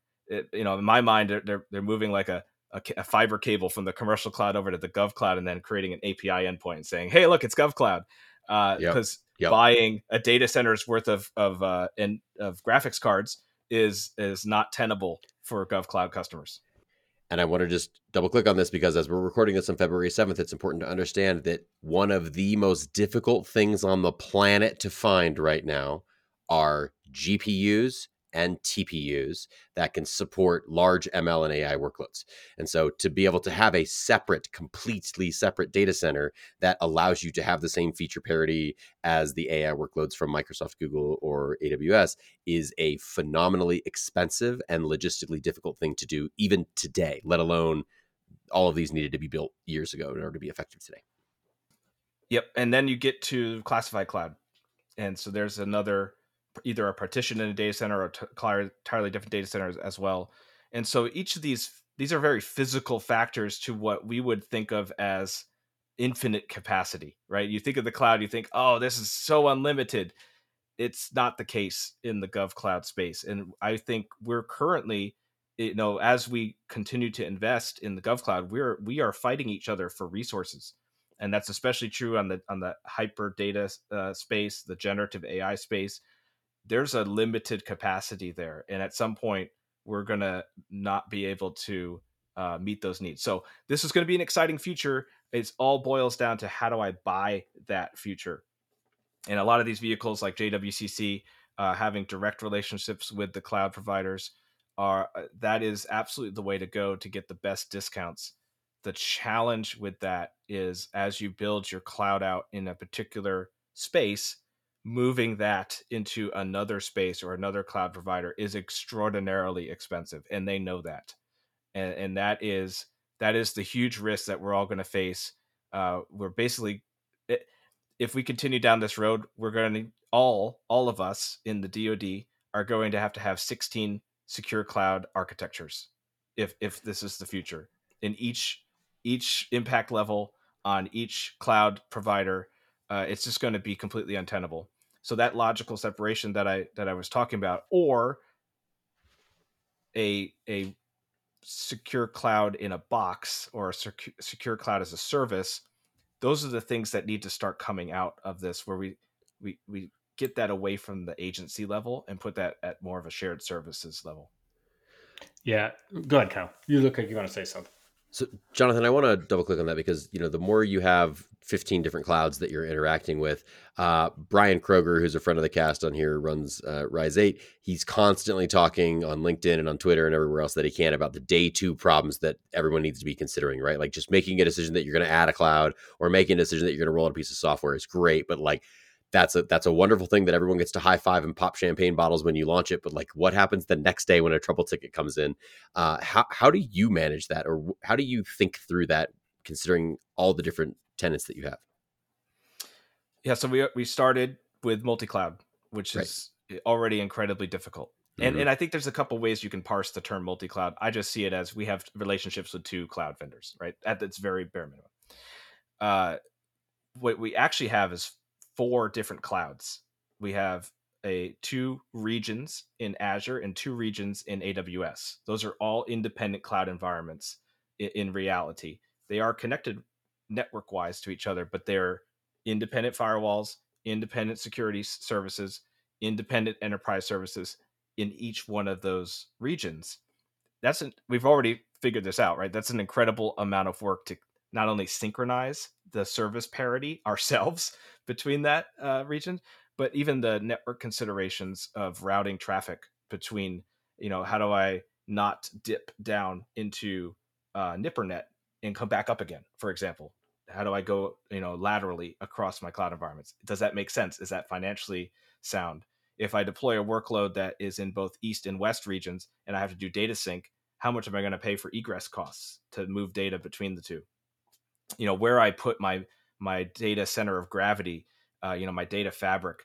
you know, in my mind, they're they're, they're moving like a, a, a fiber cable from the commercial cloud over to the Gov cloud, and then creating an API endpoint and saying, "Hey, look, it's Gov cloud," because uh, yep. yep. buying a data center's worth of of uh, of graphics cards is is not tenable for Gov cloud customers. And I want to just double click on this because as we're recording this on February 7th, it's important to understand that one of the most difficult things on the planet to find right now are GPUs and TPUs that can support large ML and AI workloads. And so to be able to have a separate, completely separate data center that allows you to have the same feature parity as the AI workloads from Microsoft, Google, or AWS is a phenomenally expensive and logistically difficult thing to do even today, let alone all of these needed to be built years ago in order to be effective today. Yep. And then you get to classified cloud. And so there's another either a partition in a data center or t- entirely different data centers as well. And so each of these these are very physical factors to what we would think of as infinite capacity, right? You think of the cloud, you think, "Oh, this is so unlimited." It's not the case in the gov cloud space. And I think we're currently you know, as we continue to invest in the gov cloud, we're we are fighting each other for resources and that's especially true on the on the hyper data uh, space, the generative AI space there's a limited capacity there and at some point we're going to not be able to uh, meet those needs. So this is going to be an exciting future. It all boils down to how do i buy that future? And a lot of these vehicles like jwcc uh, having direct relationships with the cloud providers are uh, that is absolutely the way to go to get the best discounts. The challenge with that is as you build your cloud out in a particular space moving that into another space or another cloud provider is extraordinarily expensive and they know that. And, and that is that is the huge risk that we're all going to face. Uh, we're basically if we continue down this road we're going to all all of us in the dod are going to have to have 16 secure cloud architectures if if this is the future. In each each impact level on each cloud provider uh, it's just going to be completely untenable so that logical separation that i that i was talking about or a a secure cloud in a box or a secure, secure cloud as a service those are the things that need to start coming out of this where we we we get that away from the agency level and put that at more of a shared services level. Yeah. Go ahead kyle. You look like you want to say something so, Jonathan, I want to double click on that because you know the more you have 15 different clouds that you're interacting with. Uh, Bryon Kroger, who's a friend of the cast on here, runs uh, Rise Eight. He's constantly talking on LinkedIn and on Twitter and everywhere else that he can about the day two problems that everyone needs to be considering. Right, like just making a decision that you're going to add a cloud or making a decision that you're going to roll out a piece of software is great, but like that's a that's a wonderful thing that everyone gets to high five and pop champagne bottles when you launch it. But like, what happens the next day when a trouble ticket comes in? Uh, how how do you manage that, or how do you think through that, considering all the different tenants that you have? Yeah, so we we started with multi cloud, which right. is already incredibly difficult. And, mm-hmm. and I think there's a couple ways you can parse the term multi cloud. I just see it as we have relationships with two cloud vendors, right? At its very bare minimum. Uh, what we actually have is four different clouds. We have a two regions in Azure and two regions in AWS. Those are all independent cloud environments in, in reality. They are connected network wise to each other, but they're independent firewalls, independent security services, independent enterprise services in each one of those regions. That's an, we've already figured this out, right? That's an incredible amount of work to not only synchronize the service parity ourselves between that uh, region, but even the network considerations of routing traffic between, you know, how do I not dip down into uh, NIPRNet and come back up again, for example? How do I go, you know, laterally across my cloud environments? Does that make sense? Is that financially sound? if I deploy a workload that is in both east and west regions and I have to do data sync, how much am I going to pay for egress costs to move data between the two? You know, where I put my my data center of gravity, uh, you know, my data fabric,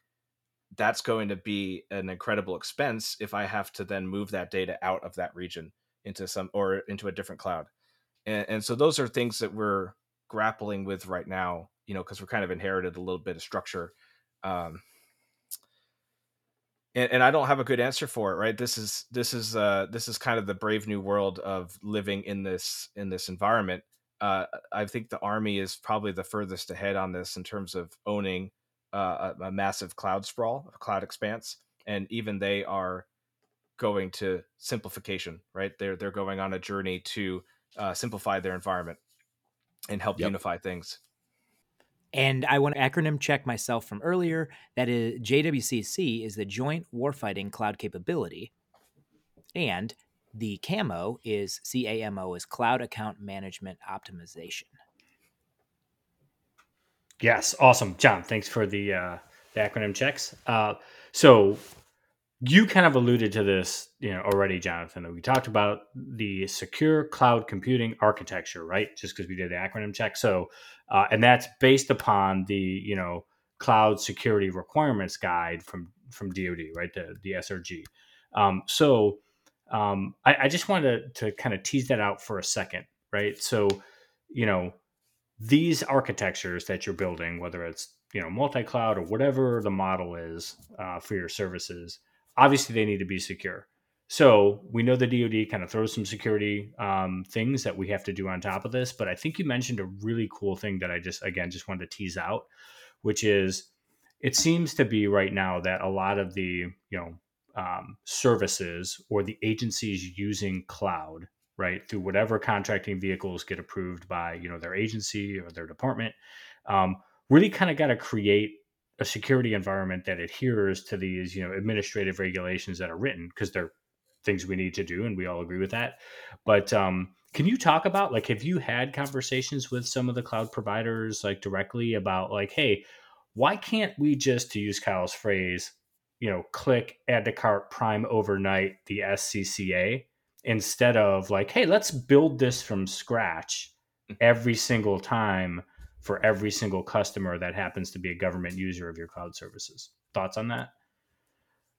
that's going to be an incredible expense if I have to then move that data out of that region into some or into a different cloud. And, and so those are things that we're grappling with right now, you know, because we're kind of inherited a little bit of structure. Um, and, and I don't have a good answer for it, right? This is this is uh, this is kind of the brave new world of living in this in this environment. Uh, I think the army is probably the furthest ahead on this in terms of owning uh, a, a, massive cloud sprawl, a cloud expanse, and even they are going to simplification. Right? They're they're going on a journey to uh, simplify their environment and help yep. unify things. And I want to acronym check myself from earlier. That is JWCC is the Joint Warfighting Cloud Capability. And the CAMO is CAMO is Cloud Account Management Optimization. Yes, awesome, John. Thanks for the, uh, the acronym checks. Uh, so you kind of alluded to this, you know, already, Jonathan. That We talked about the secure cloud computing architecture, right? Just because we did the acronym check. So, uh, and that's based upon the, you know, cloud security requirements guide from from DoD, right? The the SRG. Um, so, um, I, I just wanted to, to kind of tease that out for a second, right? So, you know, these architectures that you're building, whether it's you know multi-cloud or whatever the model is uh, for your services obviously they need to be secure. So we know the DoD kind of throws some security um, things that we have to do on top of this, but I think you mentioned a really cool thing that I just again just wanted to tease out, which is it seems to be right now that a lot of the you know um, services or the agencies using cloud right through whatever contracting vehicles get approved by you know their agency or their department um, really kind of got to create a security environment that adheres to these you know administrative regulations that are written because they're things we need to do and we all agree with that. But um, can you talk about like have you had conversations with some of the cloud providers like directly about like hey why can't we just to use kyle's phrase you know click add to cart prime overnight the scca instead of like hey let's build this from scratch mm. every single time for every single customer that happens to be a government user of your cloud services. Thoughts on that?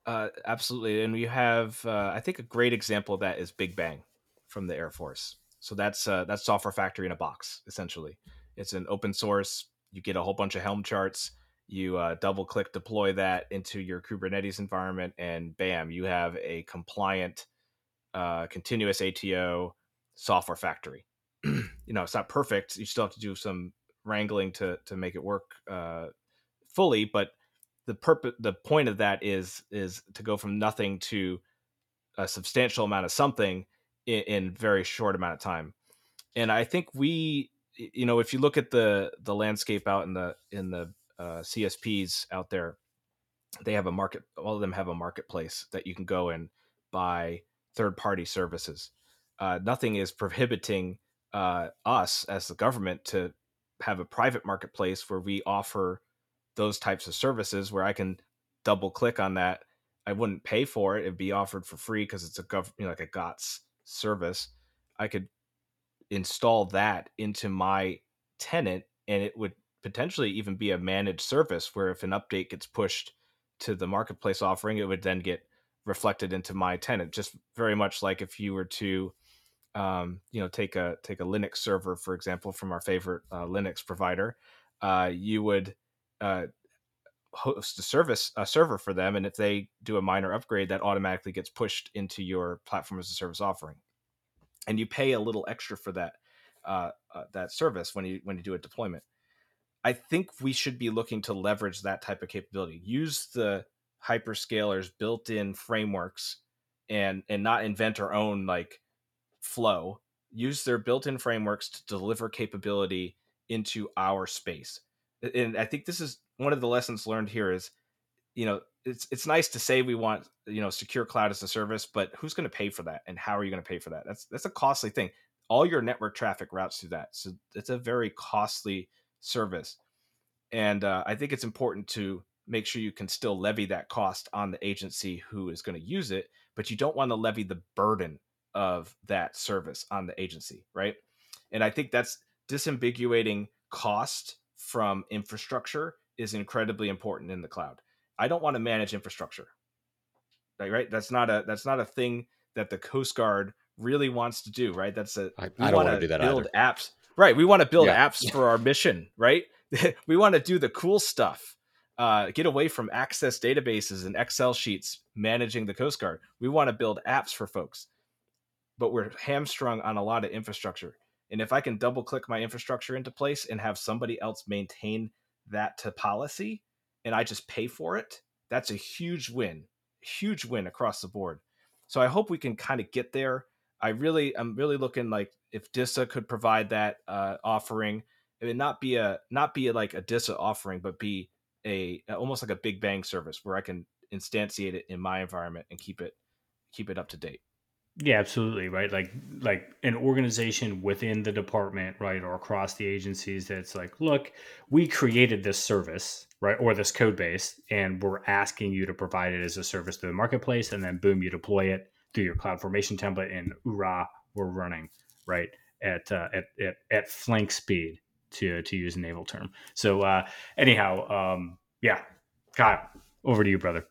Uh, absolutely. And we have, uh, I think, a great example of that is Big Bang from the Air Force. So that's uh, that's software factory in a box, essentially. It's an open source. You get a whole bunch of Helm charts. You uh, double click deploy that into your Kubernetes environment, and bam, you have a compliant, uh, continuous ATO software factory. you know, it's not perfect. You still have to do some wrangling to to make it work uh, fully. But the purpose, the point of that is is to go from nothing to a substantial amount of something in, in very short amount of time. And I think we, you know, if you look at the the landscape out in the in the uh, CSPs out there, they have a market. All of them have a marketplace that you can go and buy third party services. Uh, nothing is prohibiting uh, us as the government to have a private marketplace where we offer those types of services where I can double click on that. I wouldn't pay for it; it'd be offered for free because it's a gov, you know, like a GOTS service. I could install that into my tenant, and it would potentially even be a managed service where if an update gets pushed to the marketplace offering, it would then get reflected into my tenant. Just very much like if you were to um, you know take a take a linux server for example from our favorite uh, linux provider uh, you would uh, host a service a server for them and if they do a minor upgrade that automatically gets pushed into your platform as a service offering and you pay a little extra for that uh, uh, that service when you when you do a deployment i think we should be looking to leverage that type of capability. Use the hyperscalers built-in frameworks and and not invent our own like flow. Use their built-in frameworks to deliver capability into our space. And i think this is one of the lessons learned here is you know it's it's nice to say we want you know secure cloud as a service but who's going to pay for that and how are you going to pay for that? That's that's a costly thing. All your network traffic routes through that so it's a very costly service and uh, i think it's important to make sure you can still levy that cost on the agency who is going to use it, but you don't want to levy the burden of that service on the agency, right? And I think that's disambiguating cost from infrastructure is incredibly important in the cloud. I don't want to manage infrastructure. Right? That's not a that's not a thing that the Coast Guard really wants to do, right? That's a I, I don't want to do that build either. apps. Right. We want to build Yeah. apps for our mission, right? we want to do the cool stuff. Uh, get away from access databases and Excel sheets managing the Coast Guard. We want to build apps for folks, but we're hamstrung on a lot of infrastructure. And if I can double click my infrastructure into place and have somebody else maintain that to policy and I just pay for it, that's a huge win, huge win across the board. So I hope we can kind of get there. I really, I'm really looking like if DISA could provide that uh, offering, it would not be a not be like a DISA offering, but be a almost like a Big Bang service where I can instantiate it in my environment and keep it keep it up to date. Yeah, absolutely, right? Like like an organization within the department, right, or across the agencies that's like, look, we created this service, right, or this code base, and we're asking you to provide it as a service to the marketplace, and then boom, you deploy it through your cloud formation template, and hoorah, we're running, right, at uh, at, at at flank speed to to use a naval term. So uh anyhow, um yeah, Kyle, over to you, brother.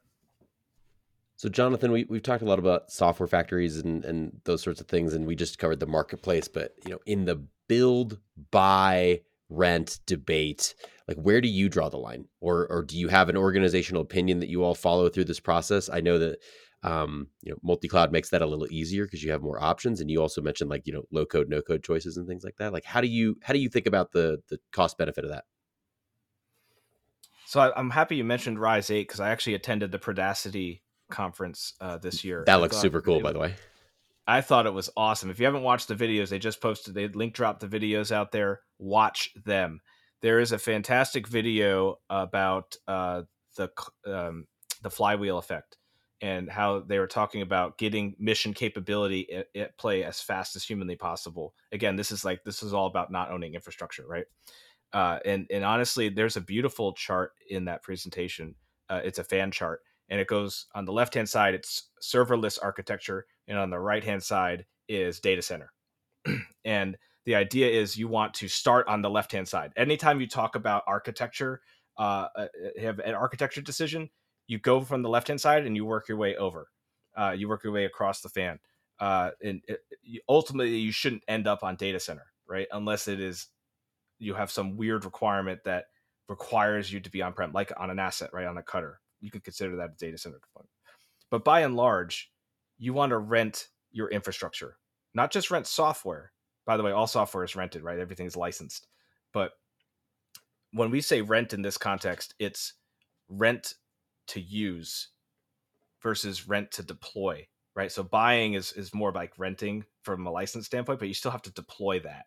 So, Jonathan, we, we've talked a lot about software factories and, and those sorts of things, and we just covered the marketplace. But you know, in the build, buy, rent debate, like where do you draw the line, or or do you have an organizational opinion that you all follow through this process? I know that um, you know multi cloud makes that a little easier because you have more options, and you also mentioned like you know low code, no code choices and things like that. Like, how do you how do you think about the the cost benefit of that? So I, I'm happy you mentioned Rise Eight because I actually attended the Prodacity conference uh, this year. That looks super cool, by the way. I thought it was awesome. If you haven't watched the videos, they just posted, they link dropped the videos out there. Watch them. There is a fantastic video about uh, the um, the flywheel effect and how they were talking about getting mission capability at, at play as fast as humanly possible. Again, this is like this is all about not owning infrastructure, right? Uh, and and honestly, there's a beautiful chart in that presentation. Uh, it's a fan chart, and it goes on the left hand side. It's serverless architecture, and on the right hand side is data center. and the idea is you want to start on the left hand side. Anytime you talk about architecture, uh, uh, have an architecture decision, you go from the left hand side and you work your way over. Uh, you work your way across the fan. Uh, and it, you, ultimately, you shouldn't end up on data center, right? Unless it is you have some weird requirement that requires you to be on prem, like on an asset, right? On a cutter, you can consider that a data center component. But by and large, you want to rent your infrastructure, not just rent software. By the way, all software is rented, right? Everything's licensed. But when we say rent in this context, it's rent to use versus rent to deploy, right? So buying is is more like renting from a license standpoint, but you still have to deploy that.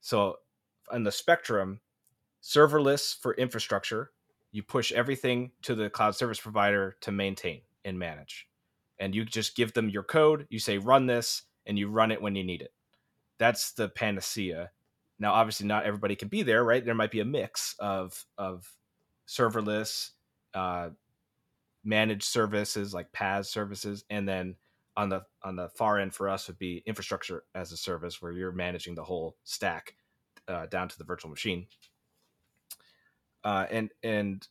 So on the spectrum, serverless for infrastructure, you push everything to the cloud service provider to maintain and manage. And you just give them your code, you say run this, and you run it when you need it. That's the panacea. Now, obviously, not everybody can be there, right? There might be a mix of of serverless, uh, managed services like PaaS services, and then on the on the far end for us would be infrastructure as a service, where you're managing the whole stack uh, down to the virtual machine. Uh, and and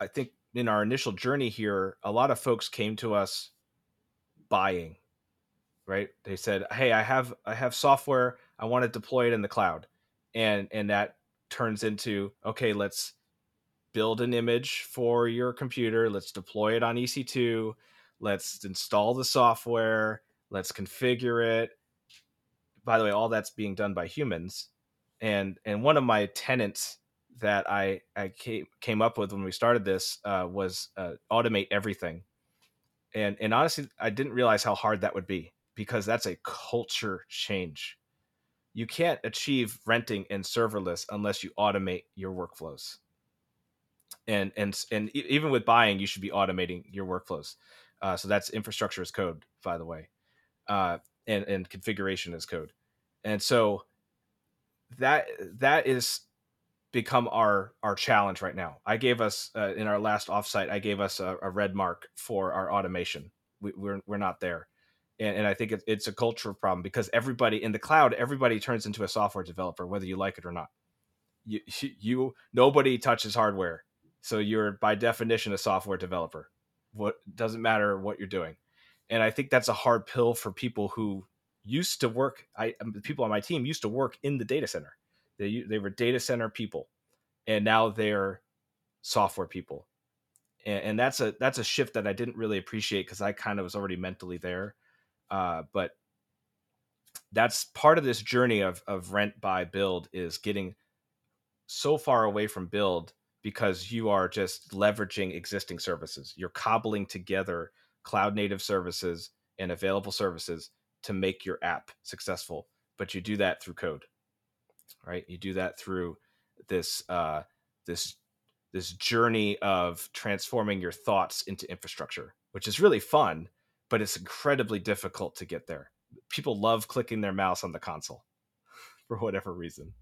I think in our initial journey here, a lot of folks came to us buying. Right? They said, "Hey, I have I have software. I want to deploy it in the cloud," and and that turns into okay, let's build an image for your computer. Let's deploy it on EC2. Let's install the software. Let's configure it. By the way, all that's being done by humans. And and one of my tenants that I I came came up with when we started this uh, was uh, automate everything. And and honestly, I didn't realize how hard that would be because that's a culture change. You can't achieve renting and serverless unless you automate your workflows and and and even with buying you should be automating your workflows uh, so that's infrastructure as code by the way uh, and and configuration as code and so that that is become our our challenge right now. I gave us uh, in our last offsite, I gave us a, a red mark for our automation. We, we're we're not there, and, and I think it, it's a cultural problem because everybody in the cloud, everybody turns into a software developer, whether you like it or not. You you nobody touches hardware, so you're by definition a software developer. What doesn't matter what you're doing, and I think that's a hard pill for people who used to work. I the people on my team used to work in the data center they they were data center people, and now they're software people, and, and that's a that's a shift that I didn't really appreciate because I kind of was already mentally there, uh, but that's part of this journey of of rent buy build is getting so far away from build because you are just leveraging existing services. You're cobbling together cloud native services and available services to make your app successful, but you do that through code right? You do that through this uh, this this journey of transforming your thoughts into infrastructure, which is really fun, but it's incredibly difficult to get there. People love clicking their mouse on the console for whatever reason.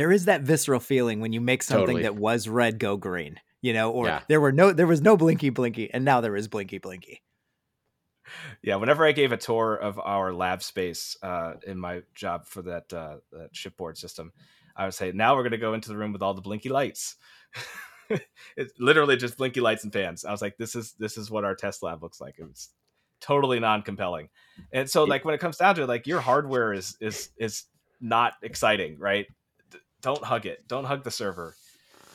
There is that visceral feeling when you make something Totally. that was red go green, you know, or Yeah. there were no there was no blinky blinky and now there is blinky blinky. Yeah, whenever I gave a tour of our lab space uh, in my job for that, uh, that shipboard system, I would say, now we're going to go into the room with all the blinky lights. it's literally just blinky lights and fans. I was like, this is this is what our test lab looks like. It was totally non-compelling. And so like when it comes down to it, like your hardware is is is not exciting, right? Don't hug it. Don't hug the server.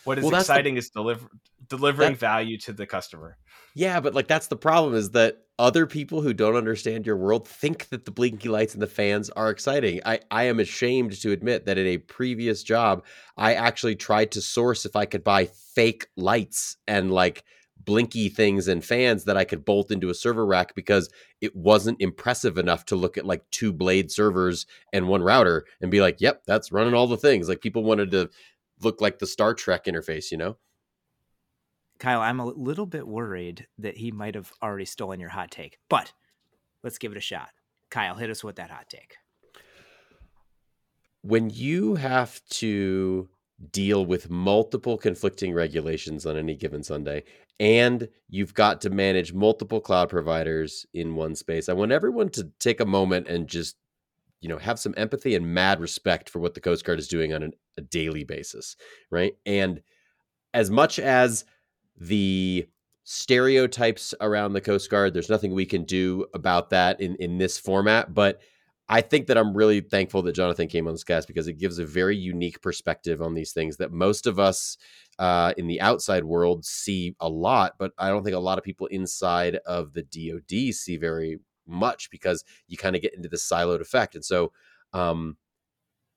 What is Well, that's the- exciting is deliver delivering That- value to the customer. Yeah, but like that's the problem is that other people who don't understand your world think that the blinky lights and the fans are exciting. I, I am ashamed to admit that in a previous job, I actually tried to source if I could buy fake lights and like blinky things and fans that I could bolt into a server rack because it wasn't impressive enough to look at like two blade servers and one router and be like, yep, that's running all the things. Like people wanted to look like the Star Trek interface, you know? Kyle, I'm a little bit worried that he might have already stolen your hot take, but let's give it a shot. Kyle, hit us with that hot take. when you have to deal with multiple conflicting regulations on any given Sunday, and you've got to manage multiple cloud providers in one space, I want everyone to take a moment and just, you know, have some empathy and mad respect for what the Coast Guard is doing on an, a daily basis, right? And as much as the stereotypes around the Coast Guard, there's nothing we can do about that in in this format, but I think that I'm really thankful that Jonathan came on this cast because it gives a very unique perspective on these things that most of us uh, in the outside world see a lot, but I don't think a lot of people inside of the DoD see very much because you kind of get into the siloed effect. And so, um,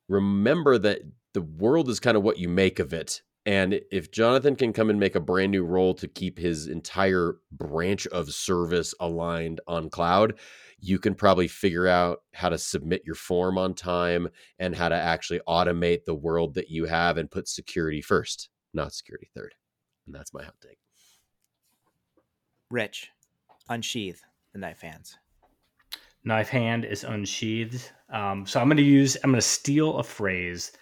remember that the world is kind of what you make of it. And if Jonathan can come and make a brand new role to keep his entire branch of service aligned on cloud, you can probably figure out how to submit your form on time and how to actually automate the world that you have and put security first, not security third. And that's my hot take. Rich, unsheath the knife hands. knife hand is unsheathed. Um, so I'm going to use, I'm going to steal a phrase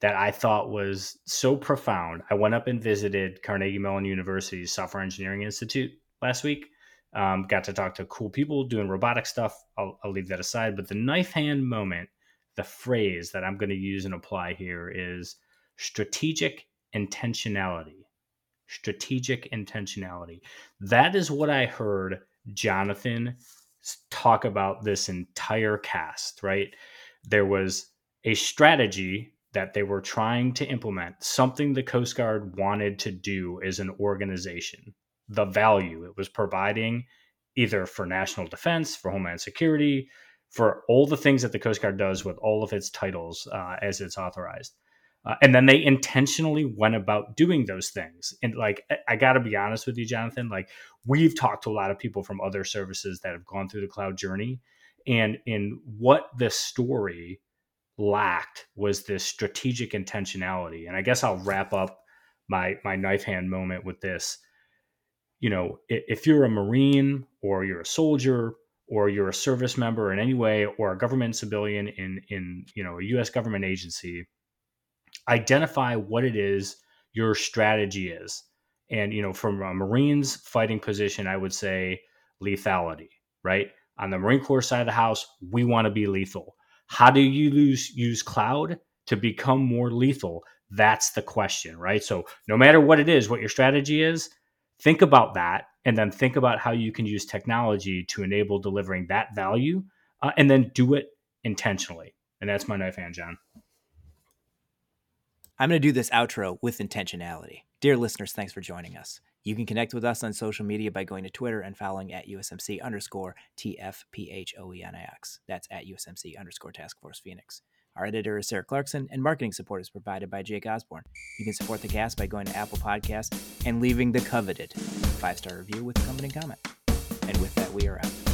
that I thought was so profound. I went up and visited Carnegie Mellon University's Software Engineering Institute last week. Um, got to talk to cool people doing robotic stuff. I'll, I'll leave that aside. But the knife hand moment, the phrase that I'm going to use and apply here is strategic intentionality. Strategic intentionality. That is what I heard Jonathan talk about this entire cast, right? There was a strategy that they were trying to implement, something the Coast Guard wanted to do as an organization. The value it was providing, either for national defense, for homeland security, for all the things that the Coast Guard does with all of its titles uh, as it's authorized. Uh, and then they intentionally went about doing those things. And like, I, I got to be honest with you, Jonathan, like, we've talked to a lot of people from other services that have gone through the cloud journey and in what the story lacked was this strategic intentionality and i guess i'll wrap up my my knife hand moment with this you know if you're a marine or you're a soldier or you're a service member in any way or a government civilian in in you know a us government agency identify what it is your strategy is. And, you know, from a Marines fighting position, I would say lethality, right? On the Marine Corps side of the house, we want to be lethal. How do you use, use cloud to become more lethal? That's the question, right? So, no matter what it is, what your strategy is, think about that and then think about how you can use technology to enable delivering that value uh, and then do it intentionally. And that's my knife hand, John. I'm going to do this outro with intentionality. Dear listeners, thanks for joining us. You can connect with us on social media by going to Twitter and following at USMC underscore TFPHOENIX. That's at USMC underscore Task Force Phoenix. Our editor is Sarah Clarkson, and marketing support is provided by Jake Osborne. You can support the cast by going to Apple Podcasts and leaving the coveted five star review with accompanying comment. And with that, we are out.